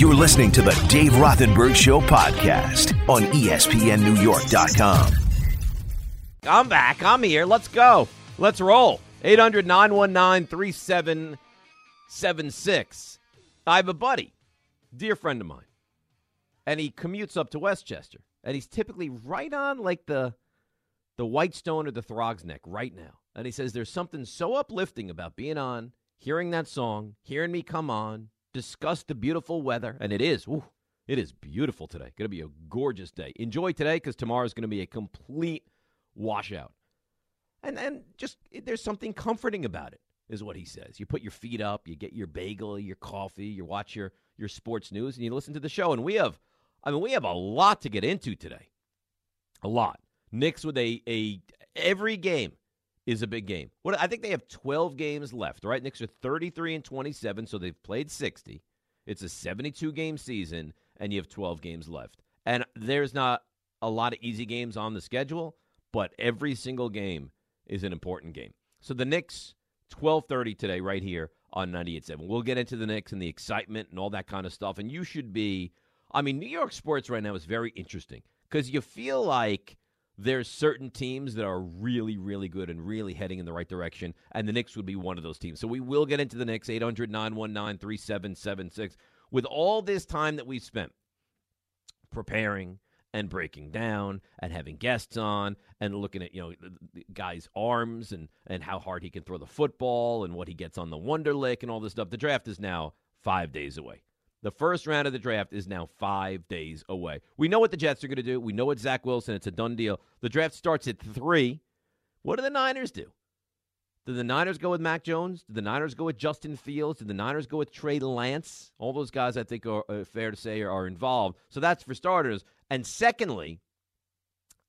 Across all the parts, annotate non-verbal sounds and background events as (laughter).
You're listening to the Dave Rothenberg Show podcast on ESPNNewYork.com. I'm back. I'm here. Let's go. Let's roll. 800 919 3776. I have a buddy, dear friend of mine, and he commutes up to Westchester, and he's typically right on like the the Whitestone or the Throgs Neck right now. And he says there's something so uplifting about being on, hearing that song, hearing me come on, discuss the beautiful weather, and it is. Ooh, it is beautiful today. Going to be a gorgeous day. Enjoy today because tomorrow is going to be a complete washout. And and just there's something comforting about it, is what he says. You put your feet up, you get your bagel, your coffee, you watch your your sports news, and you listen to the show. And we have, I mean, we have a lot to get into today. A lot. Knicks with a a every game is a big game. What I think they have 12 games left, right? Knicks are 33 and 27, so they've played 60. It's a 72 game season, and you have 12 games left. And there's not a lot of easy games on the schedule, but every single game is an important game. So the Knicks, 12:30 today, right here on 98.7. We'll get into the Knicks and the excitement and all that kind of stuff. And you should be. I mean, New York sports right now is very interesting because you feel like there's certain teams that are really, really good and really heading in the right direction, and the Knicks would be one of those teams. So we will get into the Knicks, 800 919 3776. With all this time that we've spent preparing and breaking down and having guests on and looking at, you know, the, guy's arms and, and how hard he can throw the football and what he gets on the Wonderlic and all this stuff, the draft is now five days away. The first round of the draft is now five days away. We know what the Jets are going to do. We know it's Zach Wilson. It's a done deal. The draft starts at three. What do the Niners do? Do the Niners go with Mac Jones? Do the Niners go with Justin Fields? Do the Niners go with Trey Lance? All those guys, I think, are uh, fair to say are, are involved. So that's for starters. And secondly,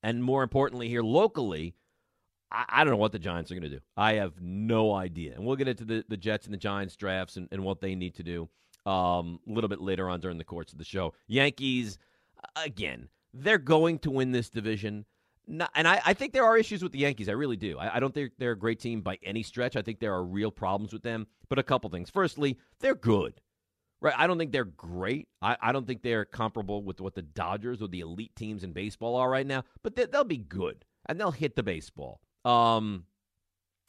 and more importantly, here locally, I, I don't know what the Giants are going to do. I have no idea. And we'll get into the, the Jets and the Giants drafts and, and what they need to do um, a little bit later on during the course of the show. Yankees, again, they're going to win this division. Not, and I, I, think there are issues with the Yankees. I really do. I, I, don't think they're a great team by any stretch. I think there are real problems with them. But a couple things. Firstly, they're good. Right? I don't think they're great. I, I don't think they're comparable with what the Dodgers or the elite teams in baseball are right now. But they, they'll be good and they'll hit the baseball. Um,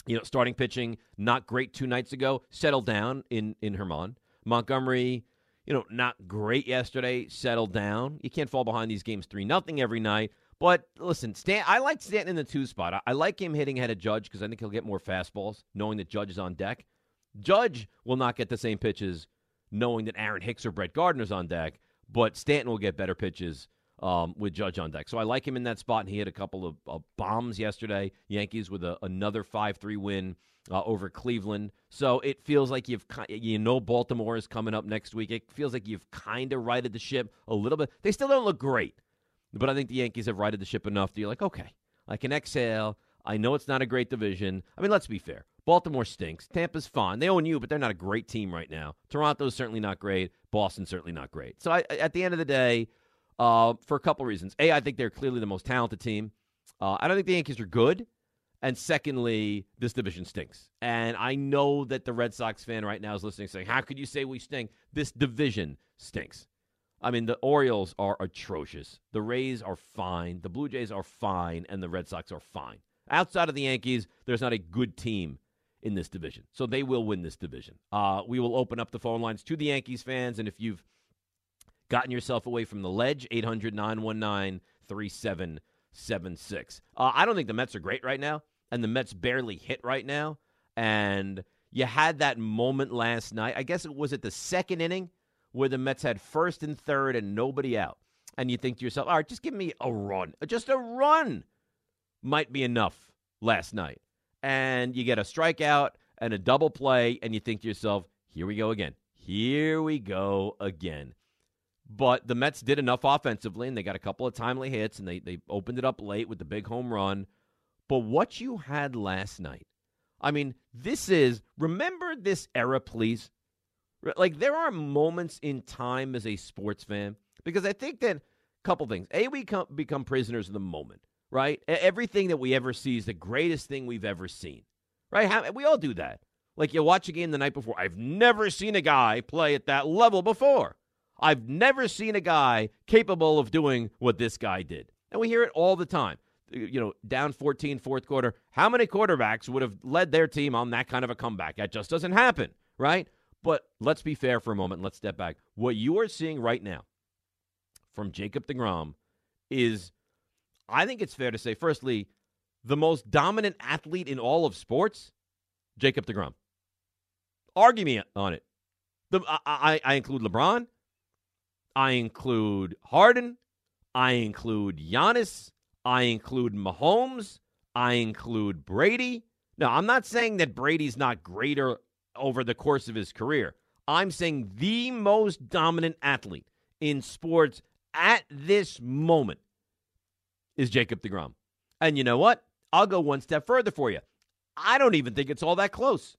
you know, starting pitching not great two nights ago. Settled down in in Germán. Montgomery, you know, not great yesterday. Settled down. You can't fall behind these games three nothing every night. But listen, Stan, I like Stanton in the two spot. I, I like him hitting ahead of Judge because I think he'll get more fastballs, knowing that Judge is on deck. Judge will not get the same pitches, knowing that Aaron Hicks or Brett Gardner's on deck. But Stanton will get better pitches um, with Judge on deck. So I like him in that spot, and he had a couple of, of bombs yesterday. Yankees with a, another five three win uh, over Cleveland. So it feels like you've you know Baltimore is coming up next week. It feels like you've kind of righted the ship a little bit. They still don't look great, but I think the Yankees have righted the ship enough that you're like, okay, I can exhale. I know it's not a great division. I mean, let's be fair. Baltimore stinks. Tampa's fine. They own you, but they're not a great team right now. Toronto's certainly not great. Boston's certainly not great. So I, at the end of the day, uh, for a couple reasons. A, I think they're clearly the most talented team. Uh, I don't think the Yankees are good. And secondly, this division stinks. And I know that the Red Sox fan right now is listening saying, How could you say we stink? This division stinks. I mean, the Orioles are atrocious. The Rays are fine. The Blue Jays are fine. And the Red Sox are fine. Outside of the Yankees, there's not a good team in this division. So they will win this division. Uh, we will open up the phone lines to the Yankees fans. And if you've gotten yourself away from the ledge, 800 919 3776. Uh, I don't think the Mets are great right now, and the Mets barely hit right now. And you had that moment last night. I guess it was at the second inning where the Mets had first and third and nobody out. And you think to yourself, all right, just give me a run. Just a run might be enough last night. And you get a strikeout and a double play, and you think to yourself, here we go again. Here we go again. But the Mets did enough offensively, and they got a couple of timely hits, and they, they opened it up late with the big home run. But what you had last night, I mean, this is, remember this era, please? Like, there are moments in time as a sports fan, because I think that a couple things. A, we come, become prisoners of the moment, right? Everything that we ever see is the greatest thing we've ever seen, right? How, we all do that. Like, you watch a game the night before. I've never seen a guy play at that level before. I've never seen a guy capable of doing what this guy did. And we hear it all the time. You know, down 14 fourth quarter. How many quarterbacks would have led their team on that kind of a comeback? That just doesn't happen, right? But let's be fair for a moment. Let's step back. What you are seeing right now from Jacob DeGrom is, I think it's fair to say, firstly, the most dominant athlete in all of sports, Jacob DeGrom. Argue me on it. The, I, I, include LeBron. I include Harden. I include Giannis. I include Mahomes. I include Brady. Now, I'm not saying that Brady's not greater over the course of his career. I'm saying the most dominant athlete in sports at this moment is Jacob DeGrom. And you know what? I'll go one step further for you. I don't even think it's all that close.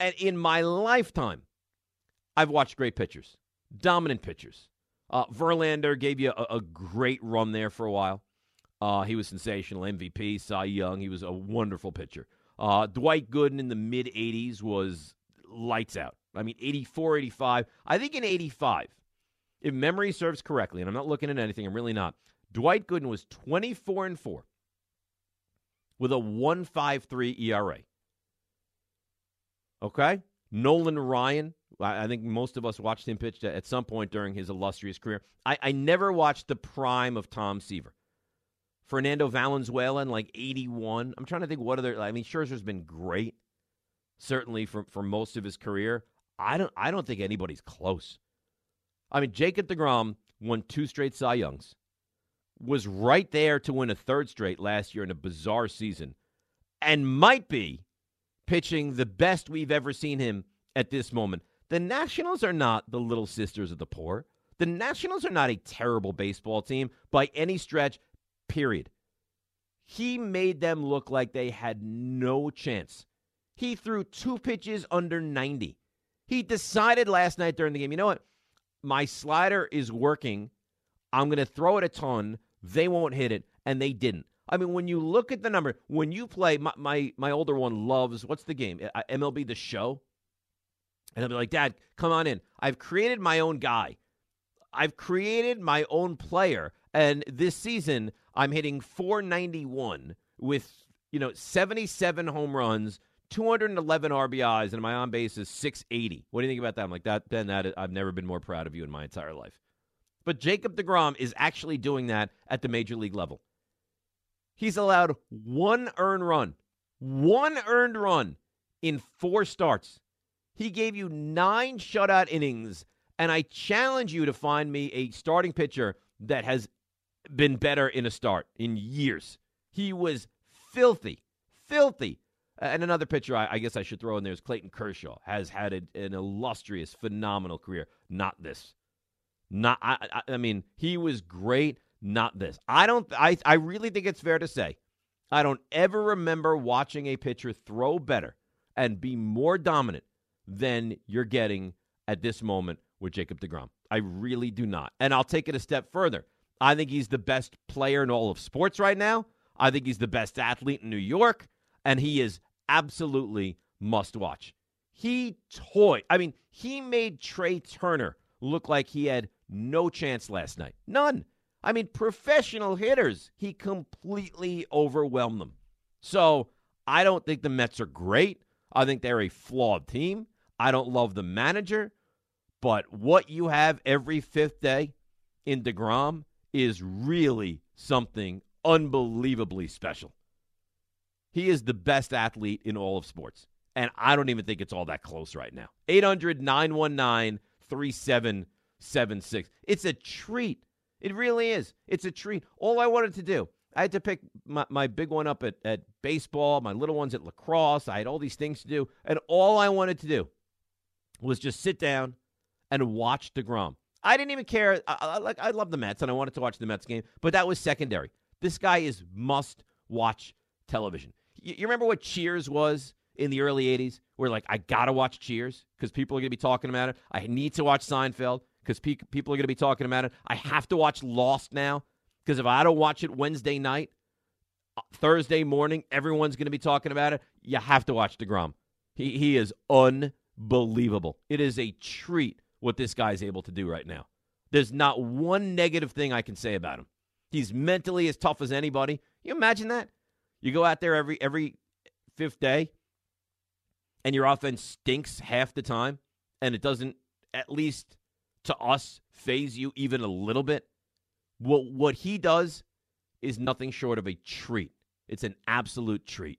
And in my lifetime, I've watched great pitchers, dominant pitchers. Uh, Verlander gave you a, a, great run there for a while. Uh, he was sensational, MVP, Cy Young. He was a wonderful pitcher. Uh, Dwight Gooden in the mid 80s was lights out. I mean, 84, 85. I think in 85, if memory serves correctly, and I'm not looking at anything, I'm really not. Dwight Gooden was 24 and 4 with a 1.53 ERA. Okay? Nolan Ryan, I think most of us watched him pitch at some point during his illustrious career. I, I never watched the prime of Tom Seaver. Fernando Valenzuela in like 81. I'm trying to think what other I mean Scherzer's been great certainly for for most of his career. I don't I don't think anybody's close. I mean Jacob DeGrom won two straight Cy Youngs. Was right there to win a third straight last year in a bizarre season and might be pitching the best we've ever seen him at this moment. The Nationals are not the little sisters of the poor. The Nationals are not a terrible baseball team by any stretch period. He made them look like they had no chance. He threw two pitches under 90. He decided last night during the game, you know what? My slider is working. I'm going to throw it a ton. They won't hit it, and they didn't. I mean, when you look at the number, when you play, my my, my older one loves what's the game? Uh, MLB The Show. And I'll be like, Dad, come on in. I've created my own guy. I've created my own player. And this season, I'm hitting 491 with, you know, 77 home runs, 211 RBIs, and my on base is 680. What do you think about that? I'm like, that, Ben, that, I've never been more proud of you in my entire life. But Jacob DeGrom is actually doing that at the major league level. He's allowed one earned run, one earned run in four starts. He gave you nine shutout innings, and I challenge you to find me a starting pitcher that has been better in a start in years. He was filthy, filthy. And another pitcher I, I guess I should throw in there is Clayton Kershaw. Has had a, an illustrious, phenomenal career. Not this. Not I, I, I mean, he was great. Not this. I don't. I I really think it's fair to say, I don't ever remember watching a pitcher throw better and be more dominant than you're getting at this moment with Jacob DeGrom. I really do not. And I'll take it a step further. I think he's the best player in all of sports right now. I think he's the best athlete in New York, and he is absolutely must watch. He toy. I mean, he made Trea Turner look like he had no chance last night. None. I mean, professional hitters, he completely overwhelmed them. So I don't think the Mets are great. I think they're a flawed team. I don't love the manager. But what you have every fifth day in DeGrom is really something unbelievably special. He is the best athlete in all of sports. And I don't even think it's all that close right now. 800 919 3776. It's a treat. It really is. It's a treat. All I wanted to do, I had to pick my, my big one up at, at baseball, my little ones at lacrosse. I had all these things to do. And all I wanted to do was just sit down and watch DeGrom. I didn't even care. I, like I love the Mets and I wanted to watch the Mets game, but that was secondary. This guy is must watch television. You, you remember what Cheers was in the early 80s? Where like I got to watch Cheers because people are to be talking about it. I need to watch Seinfeld because pe- people are to be talking about it. I have to watch Lost now because if I don't watch it Wednesday night, uh, Thursday morning, everyone's to be talking about it. You have to watch DeGrom. He, he is unbelievable. It is a treat what this guy's able to do right now. There's not one negative thing I can say about him. He's mentally as tough as anybody. You imagine that? You go out there every every fifth day and your offense stinks half the time and it doesn't at least to us phase you even a little bit. What what he does is nothing short of a treat. It's an absolute treat.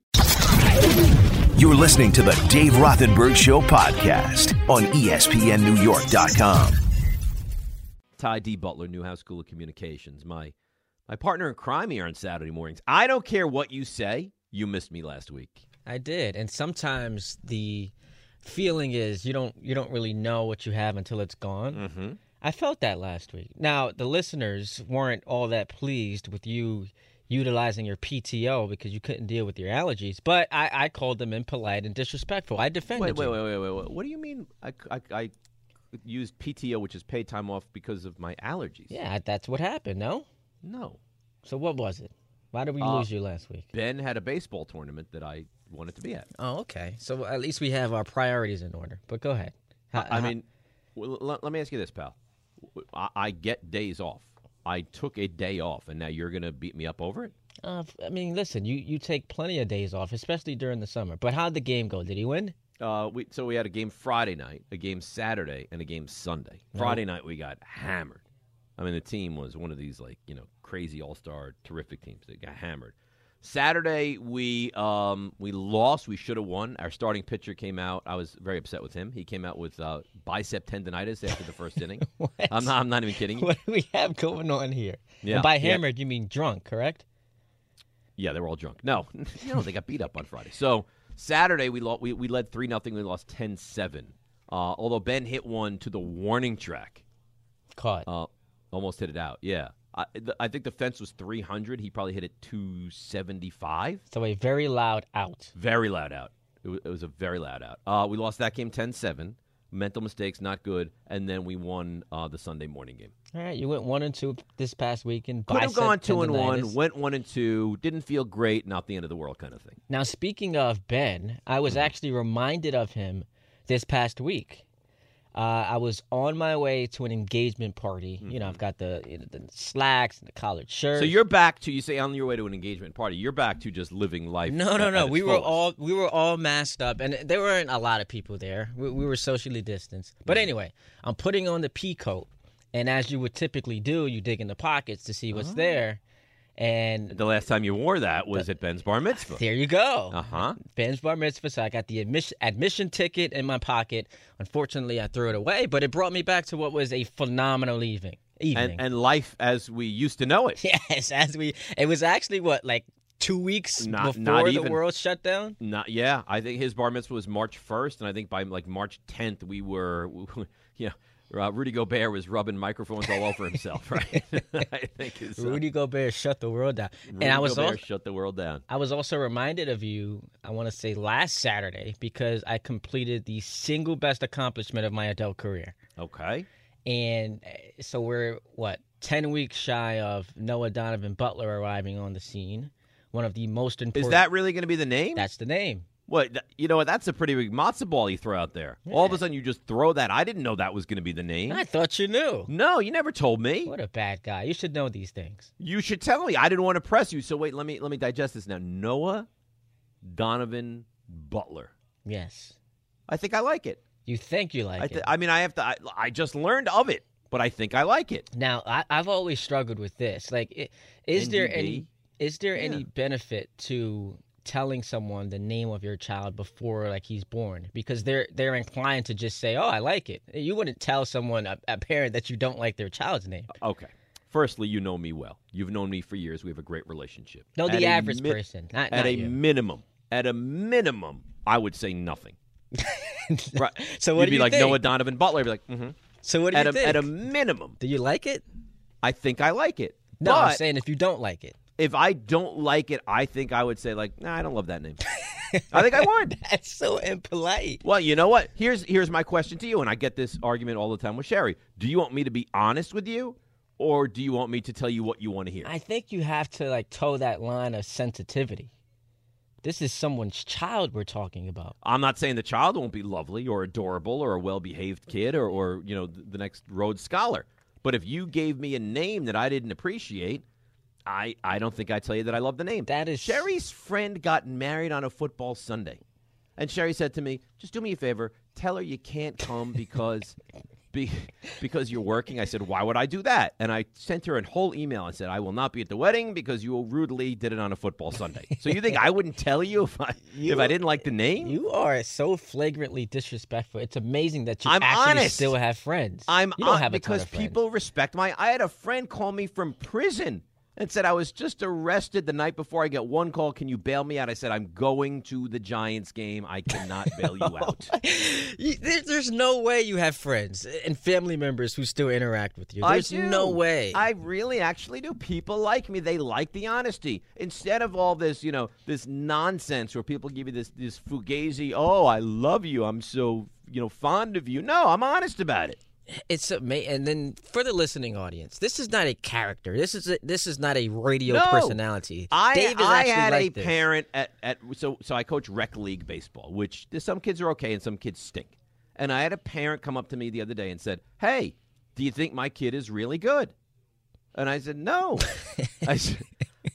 You're listening to the Dave Rothenberg Show podcast on ESPNNewYork.com. Ty D. Butler, Newhouse School of Communications, my my partner in crime here on Saturday mornings. I don't care what you say. You missed me last week. I did, and sometimes the feeling is you don't you don't really know what you have until it's gone. Mm-hmm. I felt that last week. Now the listeners weren't all that pleased with you utilizing your PTO because you couldn't deal with your allergies, but I, I called them impolite and disrespectful. I defended Wait, wait, you. wait, wait, wait, wait. What do you mean? I, I, I used PTO, which is paid time off, because of my allergies. Yeah, that's what happened. No, No. so what was it? Why did we Uh, lose you last week? Ben had a baseball tournament that I wanted to be at. Oh, okay. So at least we have our priorities in order. But go ahead. How- I how- mean, well, let, let me ask you this, pal. I, I get days off. I took a day off, and now you're going to beat me up over it? Uh, I mean, listen, you, you take plenty of days off, especially during the summer. But how'd the game go? Did he win? Uh, we, so we had a game Friday night, a game Saturday, and a game Sunday. Friday night we got hammered. I mean, the team was one of these like you know crazy all star terrific teams that got hammered. Saturday we um, we lost. We should have won. Our starting pitcher came out. I was very upset with him. He came out with uh, bicep tendonitis after the first inning. (laughs) I'm not. I'm not even kidding you. What do we have going on here? Yeah, And by yeah. hammered, you mean drunk, correct? Yeah, they were all drunk. No, (laughs) you know they got beat up on Friday. So Saturday we lo- we, we led three nothing. We lost 10-7. Uh, although Ben hit one to the warning track. Caught. Uh, almost hit it out. Yeah. I, th- I think the fence was 300. He probably hit it 275. so a very loud out. Very loud out. It was, it was a very loud out. Uh, we lost that game 10 7. Mental mistakes, not good. And then we won uh, the Sunday morning game. All right, you went one and two this past weekend. Could have gone 2 and 1, went 1 and 2. Didn't feel great. Not the end of the world kind of thing. Now, speaking of Ben, I was actually reminded of him this past week. Uh, I was on my way to an engagement party. You know, I've got the, you know, the slacks and the collared shirt. So you're back to, you say on your way to an engagement party, you're back to just living life. No, no, at no. We were fullest. all we were all masked up, and there weren't a lot of people there. We, we were socially distanced. But Mm-hmm. anyway, I'm putting on the pea coat, and as you would typically do, you dig in the pockets to see Oh. what's there, and The last time you wore that was at Ben's bar mitzvah. there you go. Uh huh. Ben's bar mitzvah. So I got the admission admission ticket in my pocket. Unfortunately, I threw it away, but it brought me back to what was a phenomenal evening. Evening. And, and life as we used to know it. (laughs) yes, as we, it was actually what like two weeks Not- before not the even. world shut down. Not yeah. I think his bar mitzvah was March first, and I think by like March tenth we were, (laughs) yeah. Uh, Rudy Gobert was rubbing microphones all over himself, right? (laughs) I think his, uh, Rudy Gobert shut the world down. Rudy and I was Gobert also, shut the world down. I was also reminded of you. I want to say last Saturday because I completed the single best accomplishment of my adult career. Okay. And uh, so we're what ten weeks shy of Noah Donovan Butler arriving on the scene. One of the most important. Is that really going to be the name? That's the name. What you know? what? That's a pretty big matzo ball you throw out there. All of a sudden, you just throw that. I didn't know that was going to be the name. I thought you knew. No, you never told me. What a bad guy. You should know these things. You should tell me. I didn't want to press you. So wait, let me let me digest this now. Noah Donovan Butler. Yes. I think I like it. You think you like I, it. I mean, I have to. I, I just learned of it, but I think I like it. Now, I, I've always struggled with this. Like, is there any is there Yeah. any benefit to telling someone the name of your child before like he's born? Because they're they're inclined to just say, "Oh, I like it." You wouldn't tell someone a, a parent that you don't like their child's name. Okay. Firstly, you know me well. You've known me for years. We have a great relationship. No, At the average mi- person, not, At not a you. minimum, at a minimum, I would say nothing. (laughs) right. So what You'd do be you like think? Noah Donovan Butler. I'd be like, mm-hmm. So what do At you a think? at a minimum, do you like it? I think I like it. No, but I'm saying if you don't like it. If I don't like it, I think I would say like, nah, I don't love that name. (laughs) I think I would. That's so impolite. Well, you know what? Here's here's my question to you, and I get this argument all the time with Sherry. Do you want me to be honest with you, or do you want me to tell you what you want to hear? I think you have to like toe that line of sensitivity. This is someone's child we're talking about. I'm not saying the child won't be lovely or adorable or a well-behaved kid or, or you know the next Rhodes Scholar. But if you gave me a name that I didn't appreciate, I I don't think I'd tell you that I love the name. That is- Sherry's friend got married on a football Sunday, and Sherry said to me, "Just do me a favor, tell her you can't come because." (laughs) Be, because you're working, I said, why would I do that? And I sent her a whole email and said, I will not be at the wedding because you rudely did it on a football Sunday. So you think I wouldn't tell you if I if I didn't like the name? You are so flagrantly disrespectful. It's amazing that you I'm actually honest. still have friends. I'm you don't hon- have because people respect my. I had a friend call me from prison and said I was just arrested the night before. I get one call. Can you bail me out? I said I'm going to the Giants game. I cannot bail you (laughs) out. There's no way you have friends and family members who still interact with you. There's no way. I really actually do. People like me. They like the honesty. Instead of all this, you know, this nonsense where people give you this this fugazi, oh, I love you. I'm so, you know, fond of you. No, I'm honest about it. It's amazing. And then for the listening audience, this is not a character. This is a, this is not a radio No. personality. I, Dave is I actually had like a this. parent at, at so so I coach rec league baseball, which some kids are okay and some kids stink. And I had a parent come up to me the other day and said, "Hey, do you think my kid is really good?" And I said, "No." (laughs) I, said,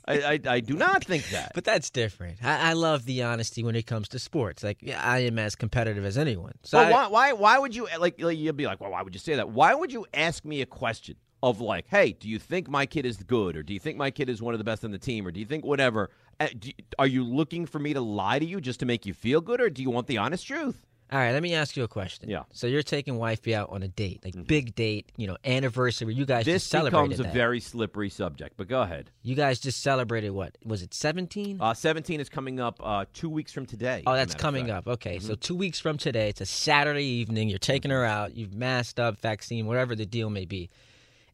I, I I do not think that. But that's different. I, I love the honesty when it comes to sports. Like I am as competitive as anyone. So I- why, why why would you like, like you'll be like, well, why would you say that? Why would you ask me a question of like, hey, do you think my kid is good, or do you think my kid is one of the best on the team, or do you think whatever? Uh, do, are you looking for me to lie to you just to make you feel good, or do you want the honest truth? All right, let me ask you a question. Yeah. Mm-hmm. So you're taking wifey out on a date, like big date, you know, anniversary. You guys This just celebrated becomes a that. very slippery subject, but go ahead. You guys just celebrated what? Was it 17? Uh, 17 is coming up uh, two weeks from today. Oh, that's coming up. Okay, Mm-hmm. so two weeks from today, it's a Saturday evening. You're taking her out. You've masked up, vaccine, whatever the deal may be.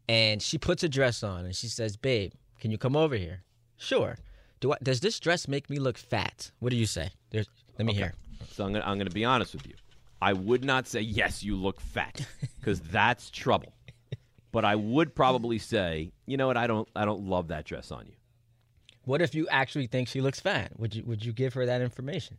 And she puts a dress on and she says, Babe, can you come over here? Sure. Do I, does this dress make me look fat? What do you say? There's, let me hear. So I'm gonna, I'm going to be honest with you. I would not say yes, you look fat, (laughs) because that's trouble. But I would probably say, you know what? I don't I don't love that dress on you. What if you actually think she looks fat? Would you would you give her that information?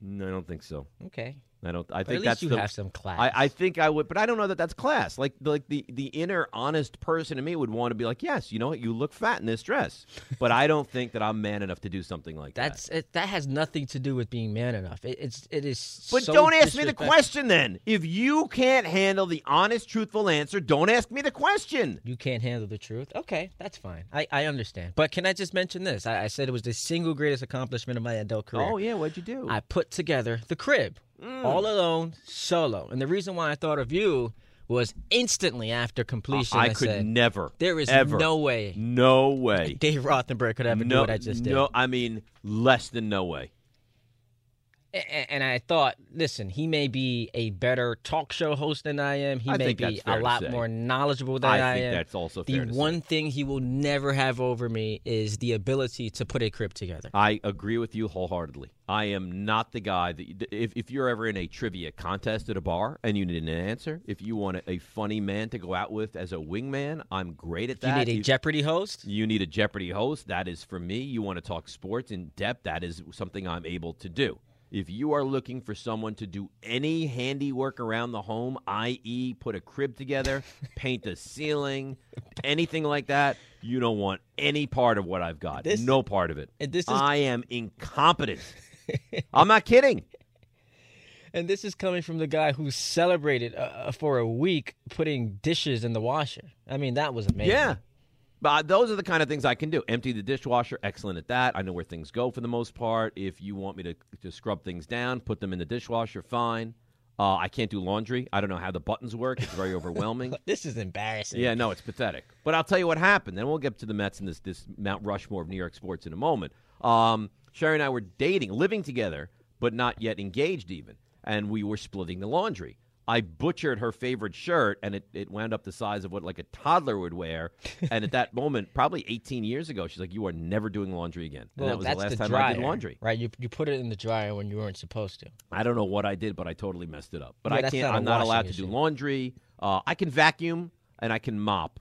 No, I don't think so. Okay. I don't. I But think at least that's you the, have some class. I, I think I would, but I don't know that that's class. Like, like the the inner honest person in me would want to be like, yes, you know what, you look fat in this dress, but I don't think that I'm man enough to do something like that. That's it, that has nothing to do with being man enough. It, it's it is. But so don't ask me the question then. If you can't handle the honest, truthful answer, don't ask me the question. You can't handle the truth. Okay, that's fine. I, I understand. But can I just mention this? I, I said it was the single greatest accomplishment of my adult career. Oh yeah, what'd you do? I put together the crib Mm. all alone, solo. And the reason why I thought of you was instantly after completion. I I, could said, never. there is ever, no way No way. (laughs) Dave Rothenberg could ever do what I just did. no. I mean, less than no way. And I thought, listen, he may be a better talk show host than I am. He I may be a lot more knowledgeable than I, I think am. that's also the fair to say. one thing he will never have over me is the ability to put a crib together. I agree with you wholeheartedly. I am not the guy that if if you're ever in a trivia contest at a bar and you need an answer, if you want a, a funny man to go out with as a wingman, I'm great at that. you need a If- Jeopardy host, You need a Jeopardy host. That is for me. You want to talk sports in depth. That is something I'm able to do. If you are looking for someone to do any handiwork around the home, i.e., put a crib together, paint a ceiling, anything like that, you don't want any part of what I've got. This- no part of it. and this is I am incompetent. I'm not kidding. (laughs) and this is coming from the guy who celebrated uh, for a week putting dishes in the washer. I mean, that was amazing. Yeah. But those are the kind of things I can do. Empty the dishwasher, excellent at that. I know where things go for the most part. If you want me to, to scrub things down, put them in the dishwasher, fine. Uh, I can't do laundry. I don't know how the buttons work. It's very overwhelming. (laughs) This is embarrassing. Yeah, no, it's pathetic. But I'll tell you what happened. Then we'll get to the Mets and this this Mount Rushmore of New York sports in a moment. Um, Sherry and I were dating, living together, but not yet engaged even, and we were splitting the laundry. I butchered her favorite shirt, and it, it wound up the size of what like a toddler would wear. and at that moment, probably 18 years ago, she's like, "You are never doing laundry again." And Well, that was that's the last the time dryer, I did laundry. right? You you put it in the dryer when you weren't supposed to. I don't know what I did, but I totally messed it up. But Yeah, I can't. not I'm not allowed to do laundry. Uh, I can vacuum and I can mop,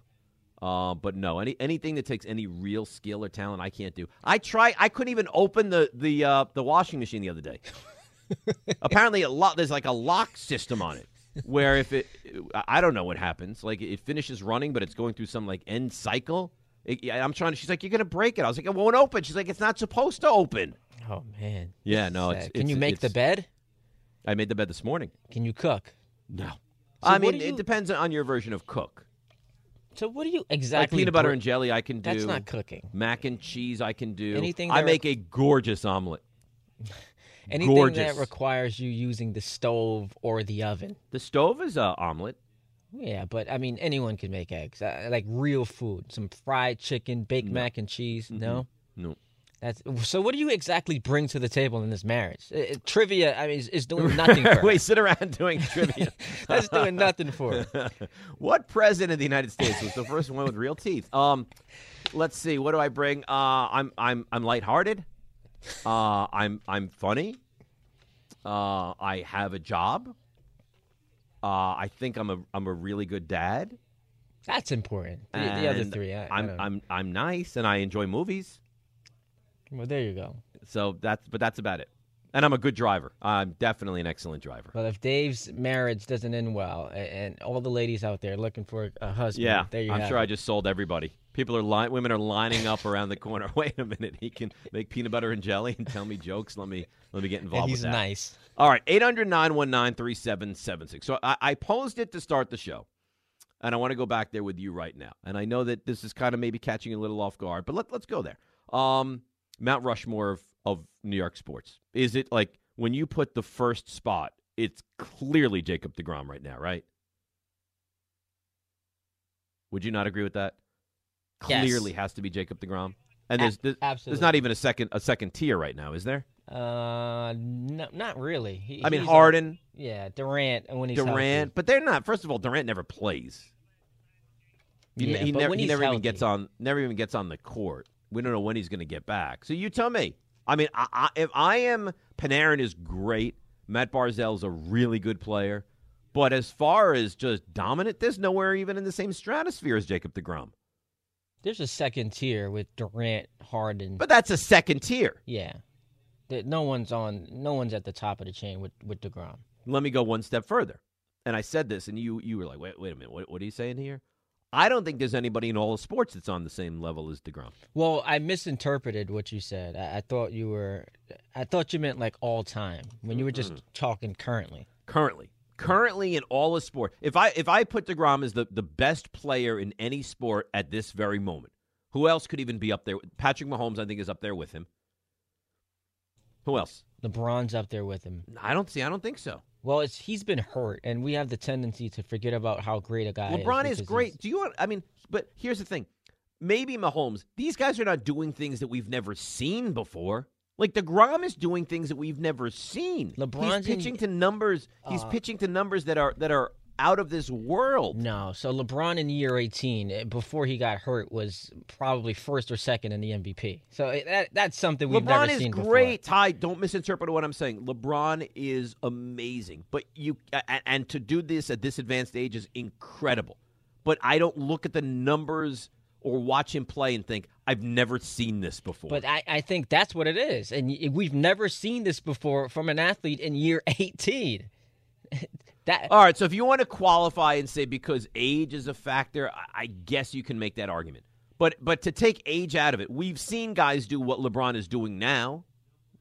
Uh, but no, any anything that takes any real skill or talent, I can't do. I try. I couldn't even open the the uh, the washing machine the other day. (laughs) Apparently, a lot there's like a lock system on it where if it, I don't know what happens. Like it finishes running, but it's going through some like end cycle. It, I'm trying to. She's like, "You're gonna break it." I was like, "It won't open." She's like, "It's not supposed to open." Oh man. Yeah, no. It's, Can it's- you make the bed? I made the bed this morning. Can you cook? No. So I mean, you- it depends on your version of cook. So what do you Like exactly? peanut butter br- and jelly, I can do. That's not cooking. Mac and cheese, I can do. Anything I make a gorgeous omelet. (laughs) Anything Gorgeous. that requires you using the stove or the oven. The stove is a omelet. Yeah, but I mean, anyone can make eggs. Uh, like real food, some fried chicken, baked mac and cheese. No, No. that's so. What do you exactly bring to the table in this marriage? Uh, uh, trivia, I mean, is, is doing (laughs) nothing for. her. Wait, sit around doing (laughs) trivia. That's doing nothing for. her. (laughs) what president of the United States was the first one with real teeth? Um, let's see. What do I bring? Uh, I'm I'm I'm lighthearted. Uh, I'm I'm funny. Uh, I have a job. Uh, I think I'm a I'm a really good dad. That's important. The, the other three, I, I I'm don't- I'm I'm nice and I enjoy movies. well, there you go. So that's but that's about it. And I'm a good driver. I'm definitely an excellent driver. Well, if Dave's marriage doesn't end well, and all the ladies out there looking for a husband, Yeah, there you I'm sure it. I just sold everybody. People are li- women are lining up around the corner. (laughs) Wait a minute, he can make peanut butter and jelly and tell me jokes. Let me let me get involved And he's with that. nice. All right, 800-919-3776. So I, I posed it to start the show, and I want to go back there with you right now. And I know that this is kind of maybe catching a little off guard, but let, let's go there. Um, Mount Rushmore of, of New York sports. Is it like when you put the first spot, it's clearly Jacob DeGrom right now, right? Would you not agree with that? Yes. Clearly has to be Jacob DeGrom. And there's, there's, there's not even a second a second tier right now, is there? Uh, no, not really. He- I mean a- Harden, yeah, Durant, and when he's Durant, healthy. but they're not. First of all, Durant never plays. He, Yeah, he never, he never even gets on. Never even gets on the court. We don't know when he's going to get back. So you tell me. I mean, I, I, if I am Panarin is great. Matt Barzal's a really good player, but as far as just dominant, there's nowhere even in the same stratosphere as Jacob Degrom. There's a second tier with Durant, Harden. But that's a second tier. yeah, no one's on. No one's at the top of the chain with with Degrom. let me go one step further. And I said this, and you you were like, wait, wait a minute, what, what are you saying here? I don't think there's anybody in all of sports that's on the same level as Degrom. Well, I misinterpreted what you said. I, I thought you were. I thought you meant like all time when you were just talking currently. Currently, currently in all of sport, if I if I put Degrom as the the best player in any sport at this very moment, who else could even be up there? Patrick Mahomes, I think, is up there with him. Who else? LeBron's up there with him. I don't see. I don't think so. Well, it's he's been hurt, and we have the tendency to forget about how great a guy is. LeBron is because great. he's- Do you want? I mean, but here's the thing. Maybe Mahomes. These guys are not doing things that we've never seen before. Like Degrom is doing things that we've never seen. LeBron's he's in- pitching to numbers. He's Uh, pitching to numbers that are that are out of this world. No, so LeBron in year 18, eh, before he got hurt, was probably first or second in the MVP. So eh, that that's something we've LeBron never seen before. LeBron is great. Ty, don't misinterpret what I'm saying. LeBron is amazing, but you and to do this at this advanced age is incredible. But I don't look at the numbers or watch him play and think I've never seen this before. But I, I think that's what it is. And we've never seen this before from an athlete in year (laughs) 18. (laughs) that All right, so if you want to qualify and say because age is a factor, I, I guess you can make that argument. But but to take age out of it, we've seen guys do what LeBron is doing now.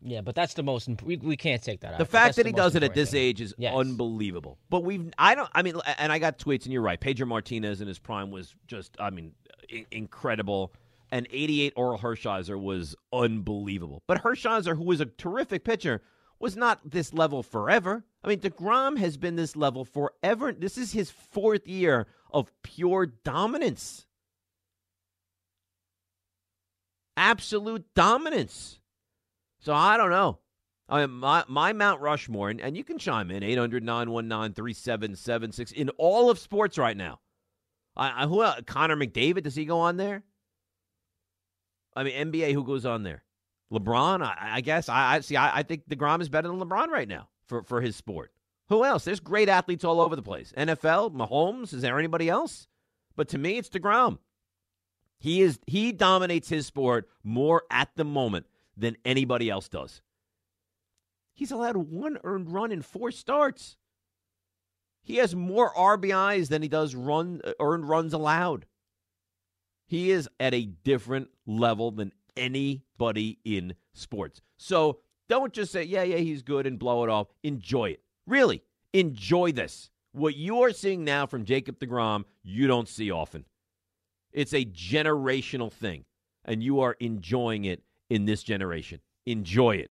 Yeah, but that's the most imp- we, we can't take that out. The fact that he does it at this thing. age is Yes. unbelievable. But we've I don't I mean and I got tweets and you're right. Pedro Martinez in his prime was just I mean i- incredible. And 88 Orel Hershiser was unbelievable. But Hershiser, who was a terrific pitcher, was not this level forever. I mean, DeGrom has been this level forever. This is his fourth year of pure dominance. Absolute dominance. So I don't know. I mean, my, my Mount Rushmore, and, and you can chime in 800 919 3776 in all of sports right now. I, I, who else? Connor McDavid, does he go on there? I mean, NBA, who goes on there? LeBron, I, I guess. I, I see. I, I think DeGrom is better than LeBron right now for, for his sport. Who else? There's great athletes all over the place. NFL, Mahomes. Is there anybody else? But to me, it's DeGrom. He is he dominates his sport more at the moment than anybody else does. He's allowed one earned run in four starts. He has more RBIs than he does run uh, earned runs allowed. He is at a different level than anybody in sports. So don't just say, yeah, yeah, he's good and blow it off. Enjoy it. Really, enjoy this. What you are seeing now from Jacob DeGrom, you don't see often. It's a generational thing, and you are enjoying it in this generation. Enjoy it.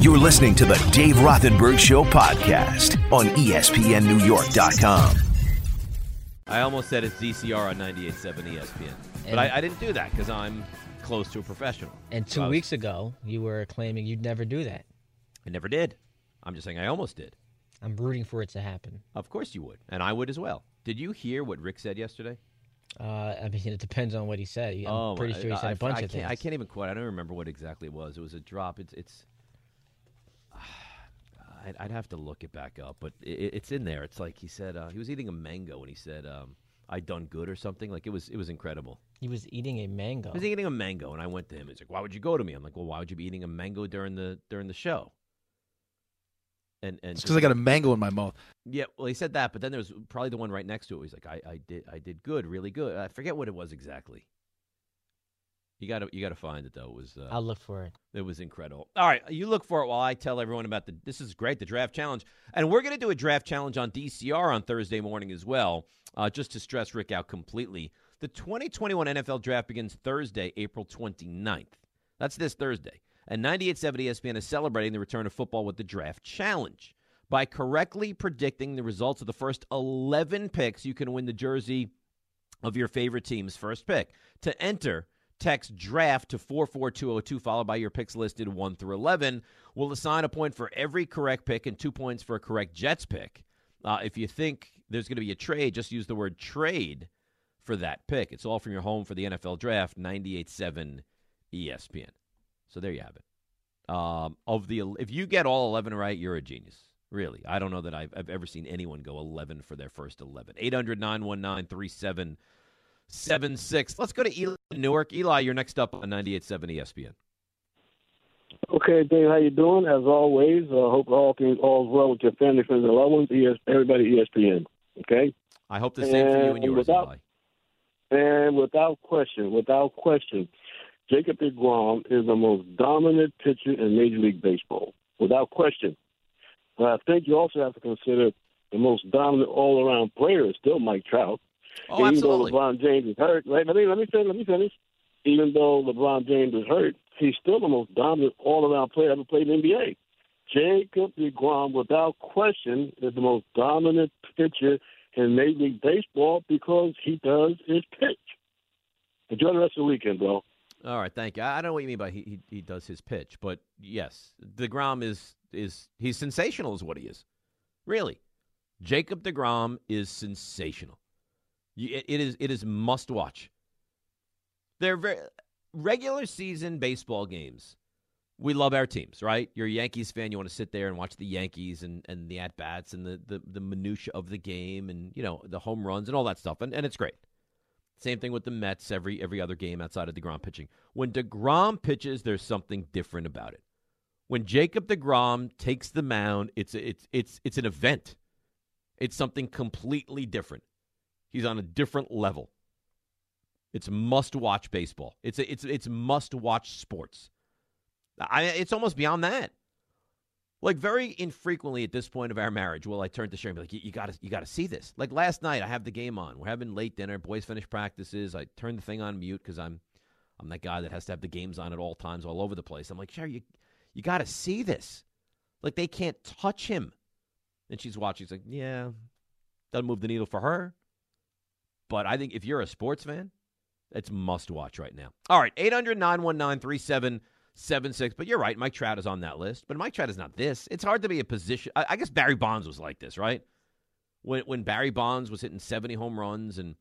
You're listening to the Dave Rothenberg Show podcast on ESPNNewYork.com. I almost said it's DCR on 98.7 ESPN, but I, I didn't do that because I'm close to a professional. And two So was- weeks ago, you were claiming you'd never do that. I never did. I'm just saying I almost did. I'm rooting for it to happen. Of course you would, and I would as well. Did you hear what Rick said yesterday? Uh, I mean, it depends on what he said. I'm oh, pretty sure he said I- a bunch I of things. I can't even quote. I don't remember what exactly it was. It was a drop. It's it's. (sighs) I'd, I'd have to look it back up, but it, it's in there. It's like he said uh, he was eating a mango and he said um, "I done good" or something. Like it was it was incredible. He was eating a mango. He was eating a mango, and I went to him. He's like, "Why would you go to me?" I'm like, "Well, why would you be eating a mango during the during the show?" And and It's because I got a mango in my mouth. yeah, well, he said that, but then there was probably the one right next to it. He's like, "I, I did I did good, really good." I forget what it was exactly. You got to you got to find it though. It was uh, I'll look for it. it was incredible. All right, you look for it while I tell everyone about the. This is great, the draft challenge, and we're going to do a draft challenge on DCR on Thursday morning as well. Uh, just to stress Rick out completely, the 2021 NFL Draft begins Thursday, April 29th. That's this Thursday, and 9870 ESPN is celebrating the return of football with the Draft Challenge. By correctly predicting the results of the first 11 picks, you can win the jersey of your favorite team's first pick. To enter, text draft to 44202 followed by your picks listed 1 through 11 we'll assign a point for every correct pick and two points for a correct jets pick uh, if you think there's going to be a trade just use the word trade for that pick it's all from your home for the nfl draft 98.7 espn so there you have it um, of the if you get all 11 right you're a genius really i don't know that i've, I've ever seen anyone go 11 for their first 11 800 919 37 seven. Let's go to Eli Newark. Eli, you're next up on 98.7 ESPN. Okay, Dave, how you doing? As always, uh, hope all things all's well with your family, friends, and loved ones. ES, everybody, ESPN. Okay, I hope the same for you and And yours, without- Eli. and without question, without question, Jacob DeGrom is the most dominant pitcher in Major League Baseball, without question. But I think you also have to consider the most dominant all-around player is still Mike Trout. Oh, even absolutely. though LeBron James is hurt, right? Let me let me finish. Let me finish. Even though LeBron James is hurt, he's still the most dominant all-around player ever played in the NBA. Jacob DeGrom, without question, is the most dominant pitcher in Major League Baseball because he does his pitch. Enjoy the rest of the weekend, bro. All right, thank you. I don't know what you mean by he, he he does his pitch, but yes, Degrom is is he's sensational, is what he is. Really, Jacob Degrom is sensational. It, it is it is must watch. They're very regular season baseball games. We love our teams, right? You're a Yankees fan. You want to sit there and watch the Yankees and, and the at bats and the, the the minutia of the game and you know the home runs and all that stuff, and, and it's great. Same thing with the Mets every every other game outside of DeGrom pitching. When DeGrom pitches, there's something different about it. When Jacob DeGrom takes the mound, it's it's it's it's an event. It's something completely different. He's on a different level. It's must watch baseball. It's a, it's it's must watch sports. I it's almost beyond that. Like very infrequently at this point of our marriage will I turn to Sherry and be like, "You- "You got to, you got to see this." Like last night, I have the game on. We're having late dinner. Boys finish practices. I turn the thing on mute because I'm, I'm that guy that has to have the games on at all times, all over the place. I'm like, Sherry, you, you got to see this. Like they can't touch him. And she's watching. She's like, "Yeah, doesn't move the needle for her." But I think if you're a sports fan, it's must watch right now. All right, 800 919 3776. But you're right, Mike Trout is on that list. But Mike Trout is not this. It's hard to be a position. I, I guess Barry Bonds was like this, right? When, when Barry Bonds was hitting 70 home runs and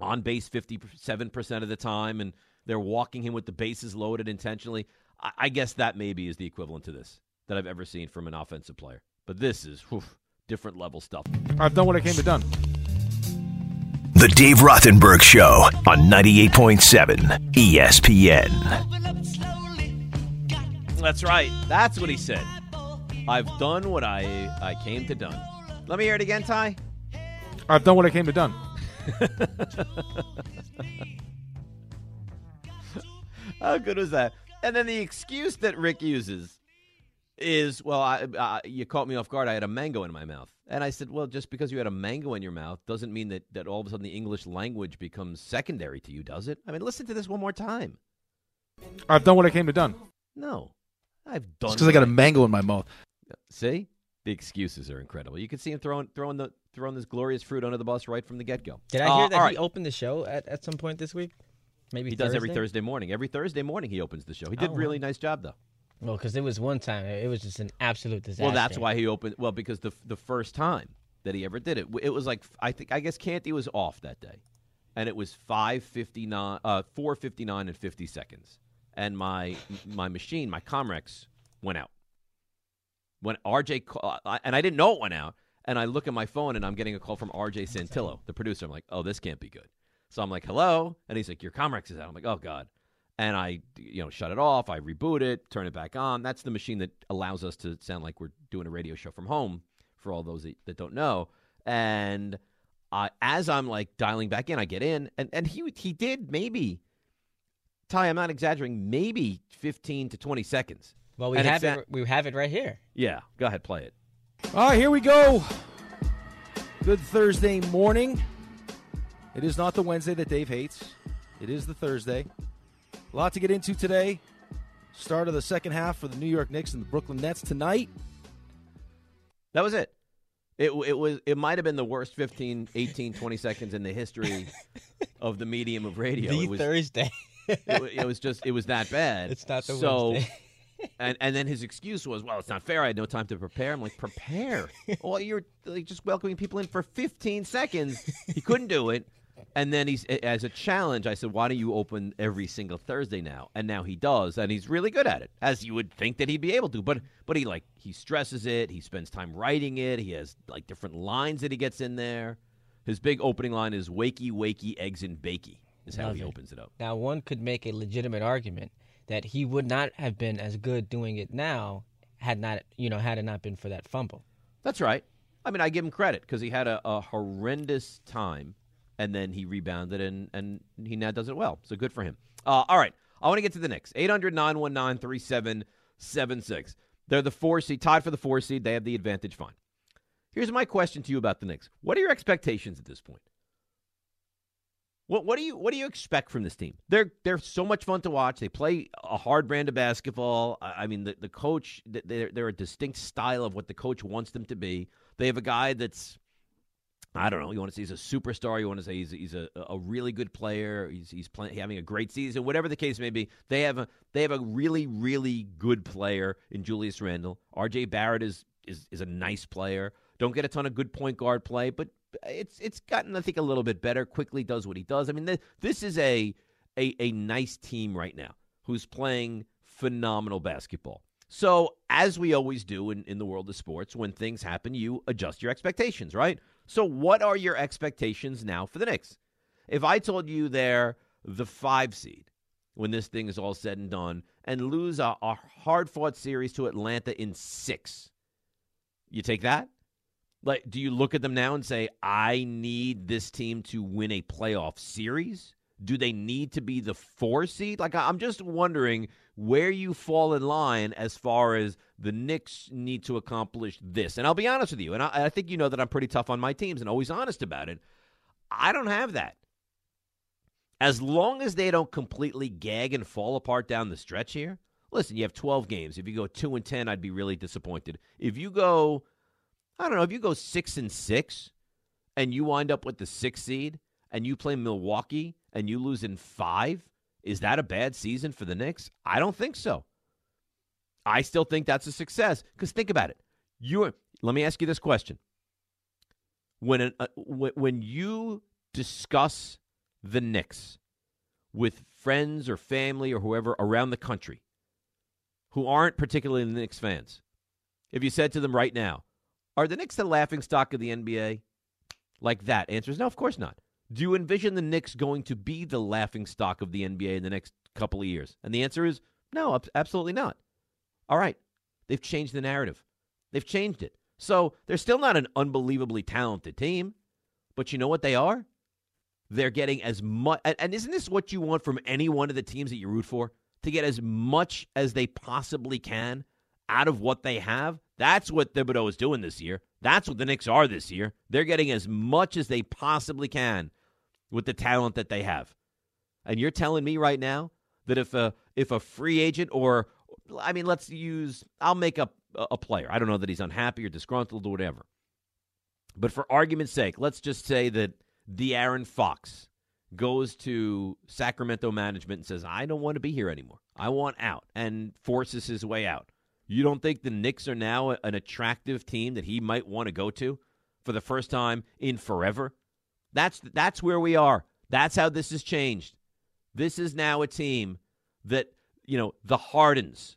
on base 57% of the time, and they're walking him with the bases loaded intentionally. I, I guess that maybe is the equivalent to this that I've ever seen from an offensive player. But this is whew, different level stuff. I've done what I came to done. The Dave Rothenberg Show on 98.7 ESPN. That's right. That's what he said. I've done what I, I came to done. Let me hear it again, Ty. I've done what I came to done. (laughs) How good was that? And then the excuse that Rick uses is, well, I, uh, you caught me off guard. I had a mango in my mouth. And I said, well, just because you had a mango in your mouth doesn't mean that, that all of a sudden the English language becomes secondary to you, does it? I mean, listen to this one more time. I've done what I came to done. No. I've done because I got a mango in my mouth. See? The excuses are incredible. You can see him throwing throwing the throwing this glorious fruit under the bus right from the get go. Did I hear that he opened the show at, at some point this week? Maybe He does every Thursday morning. Every Thursday morning he opens the show. He did Oh, really wow. nice job though. Well, because there was one time it was just an absolute disaster. Well, that's why he opened. Well, because the the first time that he ever did it, it was like I think I guess Canty was off that day, and it was five fifty nine, uh, four fifty nine and fifty seconds, and my my machine, my Comrex, went out. When RJ ca- uh, and I didn't know it went out, and I look at my phone and I'm getting a call from RJ Santillo, the producer. I'm like, oh, this can't be good. So I'm like, hello, and he's like, your Comrex is out. I'm like, oh god. And I, you know, shut it off. I reboot it, turn it back on. That's the machine that allows us to sound like we're doing a radio show from home. For all those that, that don't know, and uh, as I'm like dialing back in, I get in, and and he he did maybe, Ty, I'm not exaggerating, maybe 15 to 20 seconds. Well, we And have it's it. We have it right here. Yeah, go ahead, play it. All right, here we go. Good Thursday morning. It is not the Wednesday that Dave hates. It is the Thursday. A lot to get into today. Start of the second half for the New York Knicks and the Brooklyn Nets tonight. That was it. It it was it might have been the worst 15, 18, 20 seconds in the history (laughs) of the medium of radio. the it was Thursday. It, it was just it was that bad. It's not the so, and and then his excuse was, "Well, it's not fair. I had no time to prepare." I'm like, "Prepare? well, you're like, just welcoming people in for 15 seconds. He couldn't do it." And then he's as a challenge. I said, "Why don't you open every single Thursday now?" And now he does, and he's really good at it, as you would think that he'd be able to. But but he like he stresses it. He spends time writing it. He has like different lines that he gets in there. His big opening line is "Wakey, wakey, eggs and bakey." Is how Love he it. opens it up. Now, one could make a legitimate argument that he would not have been as good doing it now had not, you know, had it not been for that fumble. That's right. I mean, I give him credit because he had a, a horrendous time, and then he rebounded, and, and he now does it well. So good for him. Uh, all right. I want to get to the Knicks. 800 919 3776. They're the four seed, tied for the four seed. They have the advantage. Fine. Here's my question to you about the Knicks. What are your expectations at this point? What what do you what do you expect from this team? They're they're so much fun to watch. They play a hard brand of basketball. I mean, the the coach they're they're a distinct style of what the coach wants them to be. They have a guy that's I don't know. You want to say he's a superstar. You want to say he's he's a, a really good player. He's he's having a great season. Whatever the case may be, they have a they have a really really good player in Julius Randle. R.J. Barrett is is is a nice player. Don't get a ton of good point guard play, but it's it's gotten I think a little bit better. Quickly does what he does. I mean, th- this is a a a nice team right now who's playing phenomenal basketball. So, as we always do in, in the world of sports, when things happen, you adjust your expectations, right? So, what are your expectations now for the Knicks? If I told you they're the five seed when this thing is all said and done and lose a, a hard fought series to Atlanta in six, you take that? Like, do you look at them now and say, I need this team to win a playoff series? Do they need to be the four seed? Like, I'm just wondering where you fall in line as far as the Knicks need to accomplish this. And I'll be honest with you, and I, I think you know that I'm pretty tough on my teams and always honest about it. I don't have that. As long as they don't completely gag and fall apart down the stretch here, listen, you have 12 games. If you go 2 and 10, I'd be really disappointed. If you go, I don't know, if you go 6 and 6 and you wind up with the sixth seed and you play Milwaukee and you lose in five, is that a bad season for the Knicks? I don't think so. I still think that's a success because think about it. You let me ask you this question: When uh, when when you discuss the Knicks with friends or family or whoever around the country who aren't particularly Knicks fans, if you said to them right now, "Are the Knicks the laughing stock of the NBA?" Like that, answer is no. Of course not. Do you envision the Knicks going to be the laughing stock of the NBA in the next couple of years? And the answer is no, absolutely not. All right. They've changed the narrative. They've changed it. So they're still not an unbelievably talented team, but you know what they are? They're getting as much. And isn't this what you want from any one of the teams that you root for? To get as much as they possibly can out of what they have? That's what Thibodeau is doing this year. That's what the Knicks are this year. They're getting as much as they possibly can with the talent that they have. And you're telling me right now that if a if a free agent or I mean, let's use I'll make up a, a player. I don't know that he's unhappy or disgruntled or whatever. But for argument's sake, let's just say that De'Aaron Fox goes to Sacramento management and says, I don't want to be here anymore. I want out and forces his way out. You don't think the Knicks are now an attractive team that he might want to go to for the first time in forever? That's that's where we are. That's how this has changed. This is now a team that, you know, the Hardens.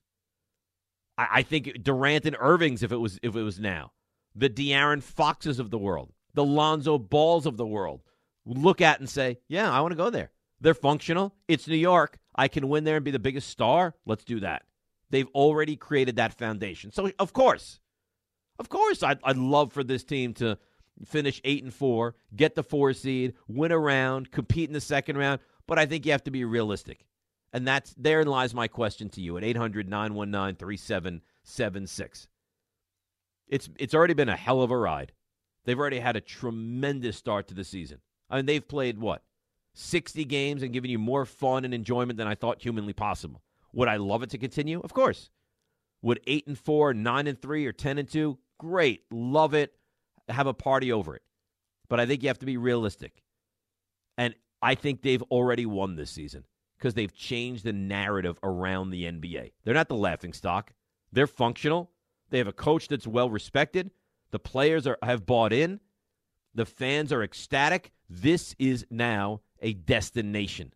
I, I think Durant and Irving's if it was if it was now. The De'Aaron Foxes of the world, the Lonzo Balls of the world look at and say, Yeah, I want to go there. They're functional. It's New York. I can win there and be the biggest star. Let's do that. They've already created that foundation. So, of course, of course, I'd, I'd love for this team to finish eight and four, get the four seed, win a round, compete in the second round. But I think you have to be realistic. And that's therein lies my question to you at 800 919 3776. It's it's already been a hell of a ride. They've already had a tremendous start to the season. I mean, they've played what? 60 games and given you more fun and enjoyment than I thought humanly possible. Would I love it to continue? Of course. Would 8 and 4, 9 and 3 or 10 and 2? Great. Love it. Have a party over it. But I think you have to be realistic. And I think they've already won this season because they've changed the narrative around the NBA. They're not the laughing stock. They're functional. They have a coach that's well respected. The players are, have bought in. The fans are ecstatic. This is now a destination.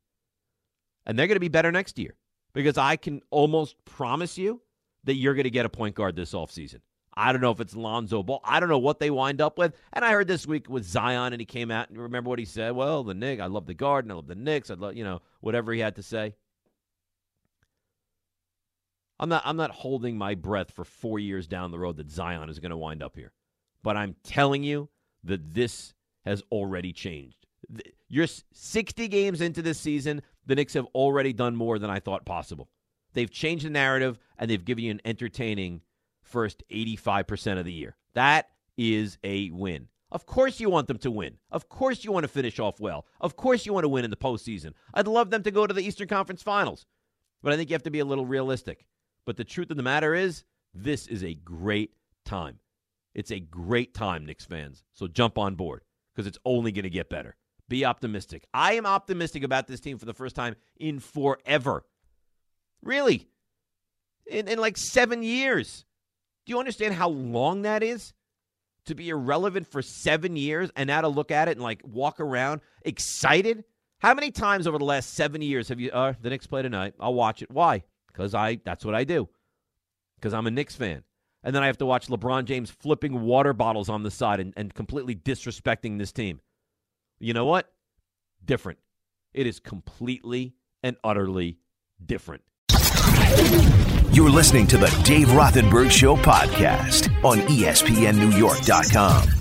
And they're going to be better next year because I can almost promise you that you're going to get a point guard this offseason. I don't know if it's Lonzo Ball. I don't know what they wind up with. And I heard this week with Zion, and he came out and remember what he said. Well, the Knicks, I love the Garden, I love the Knicks, I love you know whatever he had to say. I'm not. I'm not holding my breath for four years down the road that Zion is going to wind up here, but I'm telling you that this has already changed. You're 60 games into this season. The Knicks have already done more than I thought possible. They've changed the narrative and they've given you an entertaining first 85% of the year. That is a win. Of course, you want them to win. Of course, you want to finish off well. Of course, you want to win in the postseason. I'd love them to go to the Eastern Conference Finals. But I think you have to be a little realistic. But the truth of the matter is, this is a great time. It's a great time, Knicks fans. So jump on board because it's only going to get better. Be optimistic. I am optimistic about this team for the first time in forever. Really? In, in like seven years. Do you understand how long that is? To be irrelevant for seven years and now to look at it and like walk around excited? How many times over the last seven years have you, uh, the Knicks play tonight? I'll watch it. Why? Because I, that's what I do. Because I'm a Knicks fan and then I have to watch LeBron James flipping water bottles on the side and, and completely disrespecting this team. You know what? Different. It is completely and utterly different. You're listening to the Dave Rothenberg Show podcast on ESPNNewYork.com.